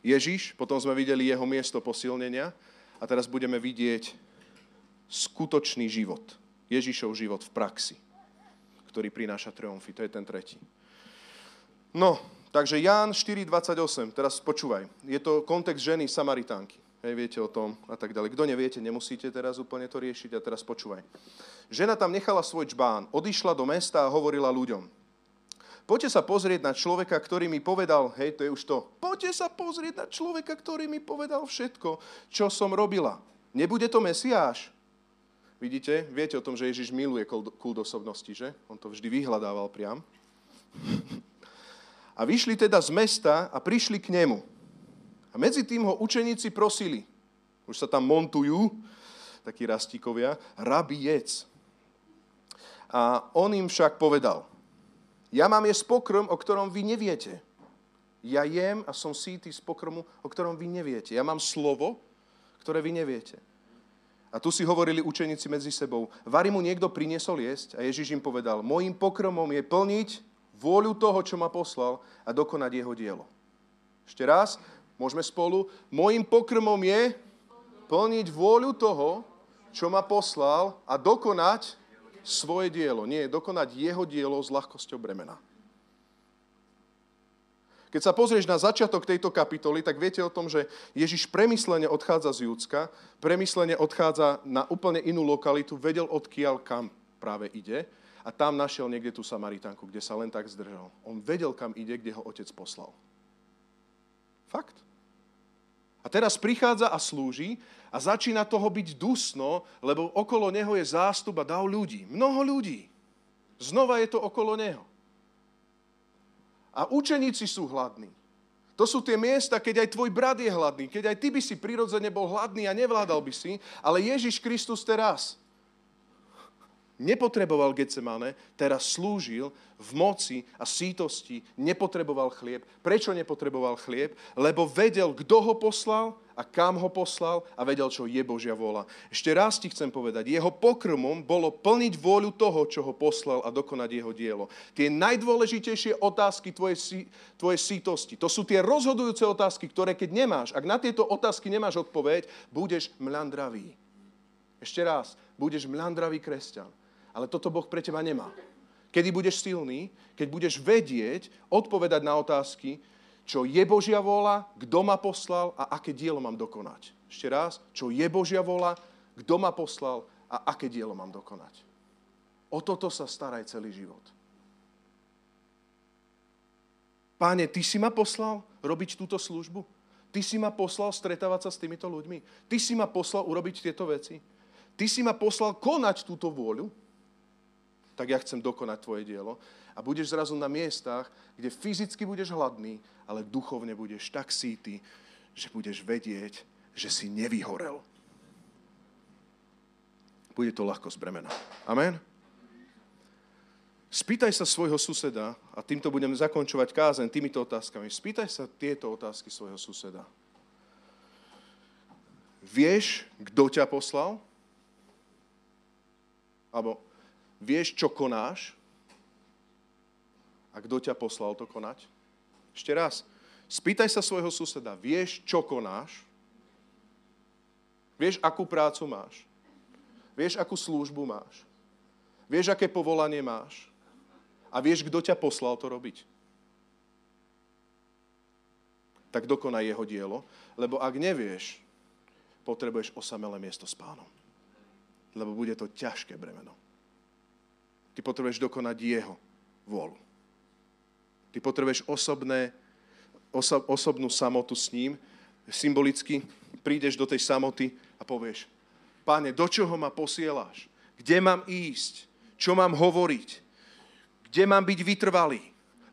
Ježiš, potom sme videli jeho miesto posilnenia, a teraz budeme vidieť skutočný život. Ježišov život v praxi, ktorý prináša triumfy. To je ten tretí. No, takže Ján 4.28, teraz počúvaj. Je to kontext ženy Samaritánky. Hej, viete o tom a tak ďalej. Kto neviete, nemusíte teraz úplne to riešiť a teraz počúvaj. Žena tam nechala svoj čbán, odišla do mesta a hovorila ľuďom. Poďte sa pozrieť na človeka, ktorý mi povedal, hej, to je už to, poďte sa pozrieť na človeka, ktorý mi povedal všetko, čo som robila. Nebude to Mesiáš? Vidíte, viete o tom, že Ježiš miluje kult osobnosti, že? On to vždy vyhľadával priam. A vyšli teda z mesta a prišli k nemu. A medzi tým ho učeníci prosili, už sa tam montujú, takí rastíkovia, rabi. A on im však povedal, ja mám jesť pokrm, o ktorom vy neviete. Ja jem a som síty z pokrmu, o ktorom vy neviete. Ja mám slovo, ktoré vy neviete. A tu si hovorili učeníci medzi sebou. Vary mu niekto priniesol jesť a Ježiš im povedal, môjim pokrmom je plniť vôľu toho, čo ma poslal a dokonať jeho dielo. Ešte raz, Môžeme spolu? Mojím pokrmom je plniť vôľu toho, čo ma poslal a dokonať svoje dielo. Nie, dokonať jeho dielo s ľahkosťou bremena. Keď sa pozrieš na začiatok tejto kapitoly, tak viete o tom, že Ježiš premyslene odchádza z Júcka, premyslene odchádza na úplne inú lokalitu, vedel odkiaľ kam práve ide a tam našiel niekde tú Samaritánku, kde sa len tak zdržal. On vedel, kam ide, kde ho otec poslal. Fakt. A teraz prichádza a slúži a začína toho byť dusno, lebo okolo neho je zástup a dav ľudí. Mnoho ľudí. Znova je to okolo neho. A učeníci sú hladní. To sú tie miesta, keď aj tvoj brat je hladný, keď aj ty by si prirodzene bol hladný a nevládal by si, ale Ježiš Kristus teraz nepotreboval Getsemane, teraz slúžil v moci a sítosti, nepotreboval chlieb. Prečo nepotreboval chlieb? Lebo vedel, kto ho poslal a kam ho poslal a vedel, čo je Božia vola. Ešte raz ti chcem povedať, jeho pokrmom bolo plniť vôľu toho, čo ho poslal a dokonať jeho dielo. Tie najdôležitejšie otázky tvojej, tvojej sítosti, to sú tie rozhodujúce otázky, ktoré keď nemáš, ak na tieto otázky nemáš odpoveď, budeš mľandravý. Ešte raz, budeš mľandravý kresťan. Ale toto Boh pre teba nemá. Kedy budeš silný, keď budeš vedieť, odpovedať na otázky, čo je Božia vola, kto ma poslal a aké dielo mám dokonať. Ešte raz, čo je Božia vola, kto ma poslal a aké dielo mám dokonať. O toto sa staraj celý život. Páne, Ty si ma poslal robiť túto službu? Ty si ma poslal stretávať sa s týmito ľuďmi? Ty si ma poslal urobiť tieto veci? Ty si ma poslal konať túto vôľu? tak ja chcem dokonať tvoje dielo. A budeš zrazu na miestach, kde fyzicky budeš hladný, ale duchovne budeš tak síty, že budeš vedieť, že si nevyhorel. Bude to ľahko z bremena. Amen? Spýtaj sa svojho suseda, a týmto budem zakončovať kázen týmito otázkami. Spýtaj sa tieto otázky svojho suseda. Vieš, kto ťa poslal? Alebo Vieš, čo konáš? A kto ťa poslal to konať? Ešte raz. Spýtaj sa svojho suseda. Vieš, čo konáš? Vieš, akú prácu máš? Vieš, akú službu máš? Vieš, aké povolanie máš? A vieš, kto ťa poslal to robiť? Tak dokonaj jeho dielo, lebo ak nevieš, potrebuješ osamelé miesto s pánom. Lebo bude to ťažké bremeno. Ty potrebuješ dokonať jeho vôľu. Ty potrebuješ osobné, oso, osobnú samotu s ním. Symbolicky prídeš do tej samoty a povieš, Pane, do čoho ma posielaš? Kde mám ísť? Čo mám hovoriť? Kde mám byť vytrvalý?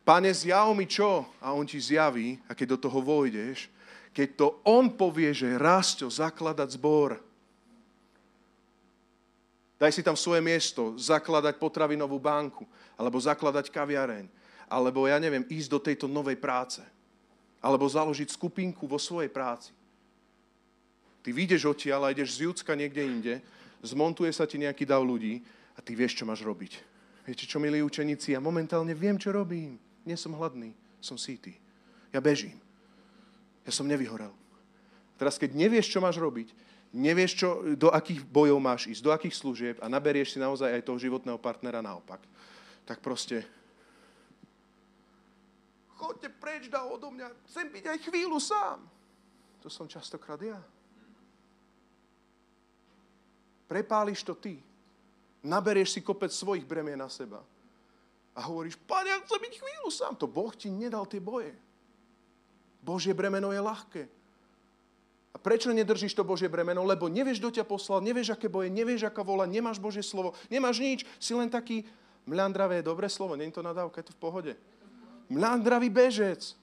Pane, zjav mi čo? A on ti zjaví, a keď do toho vojdeš, keď to on povie, že Rasto, zakladať zbor, Daj si tam svoje miesto, zakladať potravinovú banku, alebo zakladať kaviareň, alebo ja neviem, ísť do tejto novej práce, alebo založiť skupinku vo svojej práci. Ty vyjdeš odtiaľ a ideš z Júcka niekde inde, zmontuje sa ti nejaký dav ľudí a ty vieš, čo máš robiť. Viete čo, milí učeníci, ja momentálne viem, čo robím. Nie som hladný, som síty. Ja bežím. Ja som nevyhorel. Teraz, keď nevieš, čo máš robiť, nevieš, čo, do akých bojov máš ísť, do akých služieb a naberieš si naozaj aj toho životného partnera naopak, tak proste chodte preč, dá odo mňa, chcem byť aj chvíľu sám. To som častokrát ja. Prepáliš to ty. Naberieš si kopec svojich bremien na seba. A hovoríš, pane, ja chcem byť chvíľu sám. To Boh ti nedal tie boje. Božie bremeno je ľahké. A prečo nedržíš to Božie bremeno? Lebo nevieš, kto ťa poslal, nevieš, aké boje, nevieš, aká vola, nemáš Božie slovo, nemáš nič, si len taký mľandravé, dobré slovo, nie je to nadávka, je to v pohode. Mľandravý bežec.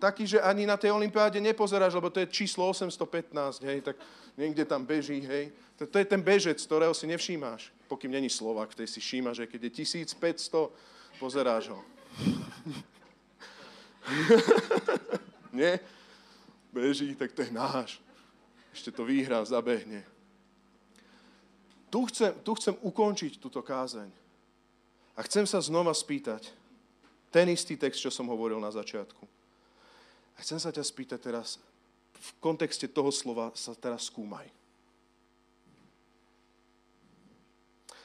Taký, že ani na tej olympiáde nepozeráš, lebo to je číslo 815, hej, tak niekde tam beží, hej. To, to je ten bežec, ktorého si nevšímáš, pokým není Slovak, tej si všímaš, že keď je 1500, pozeráš ho. Nie? Beží, tak to je náš. Ešte to výhra, zabehne. Tu chcem, tu chcem ukončiť túto kázeň. A chcem sa znova spýtať, ten istý text, čo som hovoril na začiatku. A chcem sa ťa spýtať teraz, v kontexte toho slova sa teraz skúmaj.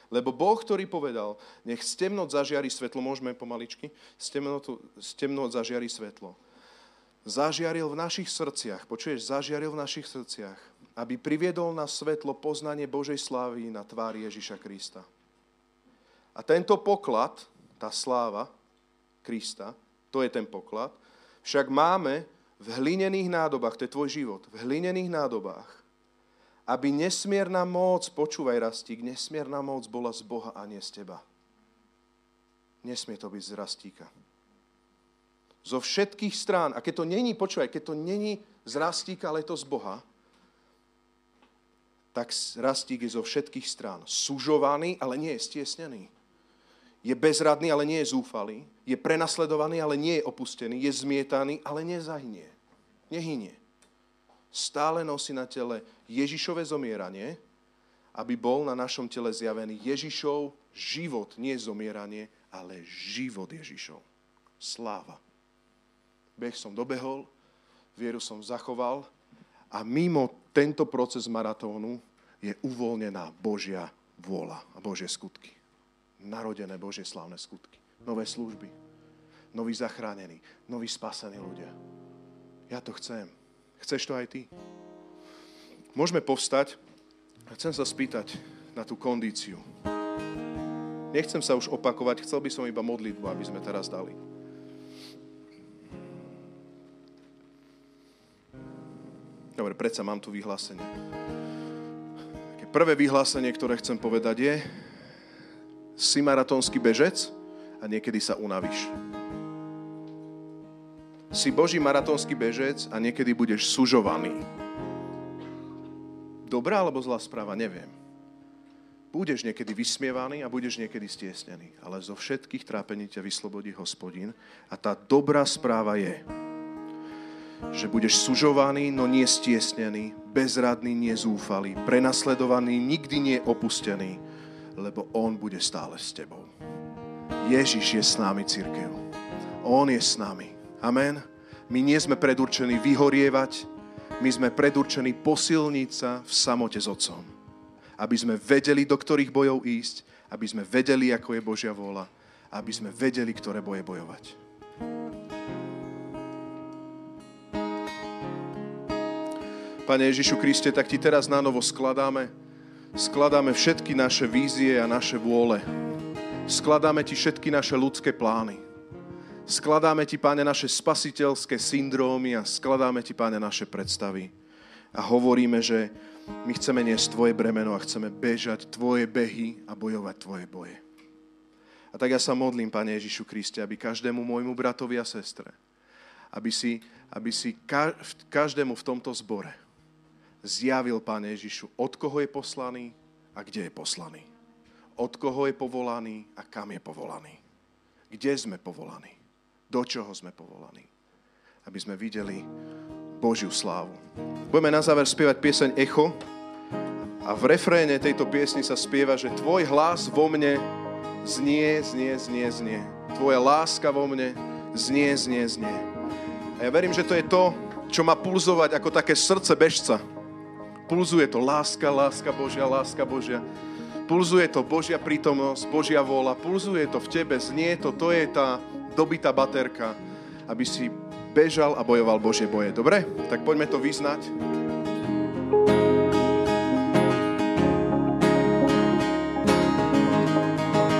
Lebo Boh, ktorý povedal, nech z temnot zažiari svetlo, môžeme pomaličky, z temnot, z temnot zažiari svetlo. Zažiaril v našich srdciach, počuješ, zažiaril v našich srdciach, aby priviedol na svetlo poznanie Božej slávy na tvári Ježiša Krista. A tento poklad, tá sláva, Krista, to je ten poklad, však máme v hlinených nádobách, to je tvoj život, v hlinených nádobách, aby nesmierna moc, počúvaj Rastík, nesmierna moc bola z Boha a nie z teba. Nesmie to byť z Rastíka. Zo všetkých strán, a keď to není, počúvaj, keď to není z Rastíka, ale je to z Boha, tak Rastík je zo všetkých strán sužovaný, ale nie je stiesnený. Je bezradný, ale nie je zúfalý. Je prenasledovaný, ale nie je opustený. Je zmietaný, ale nezahynie. Nehynie. Stále nosí na tele Ježišové zomieranie, aby bol na našom tele zjavený Ježišov život, nie zomieranie, ale život Ježišov. Sláva. Beh som dobehol, vieru som zachoval a mimo tento proces maratónu je uvoľnená Božia vôľa a Božie skutky narodené Božie slávne skutky. Nové služby, noví zachránení, noví spasení ľudia. Ja to chcem. Chceš to aj ty? Môžeme povstať a chcem sa spýtať na tú kondíciu. Nechcem sa už opakovať, chcel by som iba modlitbu, aby sme teraz dali. Dobre, predsa mám tu vyhlásenie. Prvé vyhlásenie, ktoré chcem povedať je, si maratónsky bežec a niekedy sa unavíš. Si Boží maratónsky bežec a niekedy budeš sužovaný. Dobrá alebo zlá správa, neviem. Budeš niekedy vysmievaný a budeš niekedy stiesnený, ale zo všetkých trápení ťa vyslobodí hospodin. A tá dobrá správa je, že budeš sužovaný, no nie stiesnený, bezradný, nie zúfalý, prenasledovaný, nikdy nie opustený, lebo On bude stále s tebou. Ježiš je s nami, církev. On je s nami. Amen. My nie sme predurčení vyhorievať, my sme predurčení posilniť sa v samote s Otcom. Aby sme vedeli, do ktorých bojov ísť, aby sme vedeli, ako je Božia vôľa, aby sme vedeli, ktoré boje bojovať. Pane Ježišu Kriste, tak ti teraz na novo skladáme skladáme všetky naše vízie a naše vôle. Skladáme ti všetky naše ľudské plány. Skladáme ti, Páne, naše spasiteľské syndrómy a skladáme ti, Páne, naše predstavy. A hovoríme, že my chceme niesť Tvoje bremeno a chceme bežať Tvoje behy a bojovať Tvoje boje. A tak ja sa modlím, Pane Ježišu Kriste, aby každému môjmu bratovi a sestre, aby si, aby si každému v tomto zbore zjavil, Pán Ježišu, od koho je poslaný a kde je poslaný. Od koho je povolaný a kam je povolaný. Kde sme povolaní. Do čoho sme povolaní. Aby sme videli Božiu slávu. Budeme na záver spievať pieseň Echo a v refréne tejto piesni sa spieva, že tvoj hlas vo mne znie, znie, znie, znie. Tvoja láska vo mne znie, znie, znie. A ja verím, že to je to, čo má pulzovať ako také srdce bežca Pulzuje to láska, láska Božia, láska Božia. Pulzuje to Božia prítomnosť, Božia vola. Pulzuje to v tebe, znie to, to je tá dobitá baterka, aby si bežal a bojoval Božie boje. Dobre? Tak poďme to vyznať.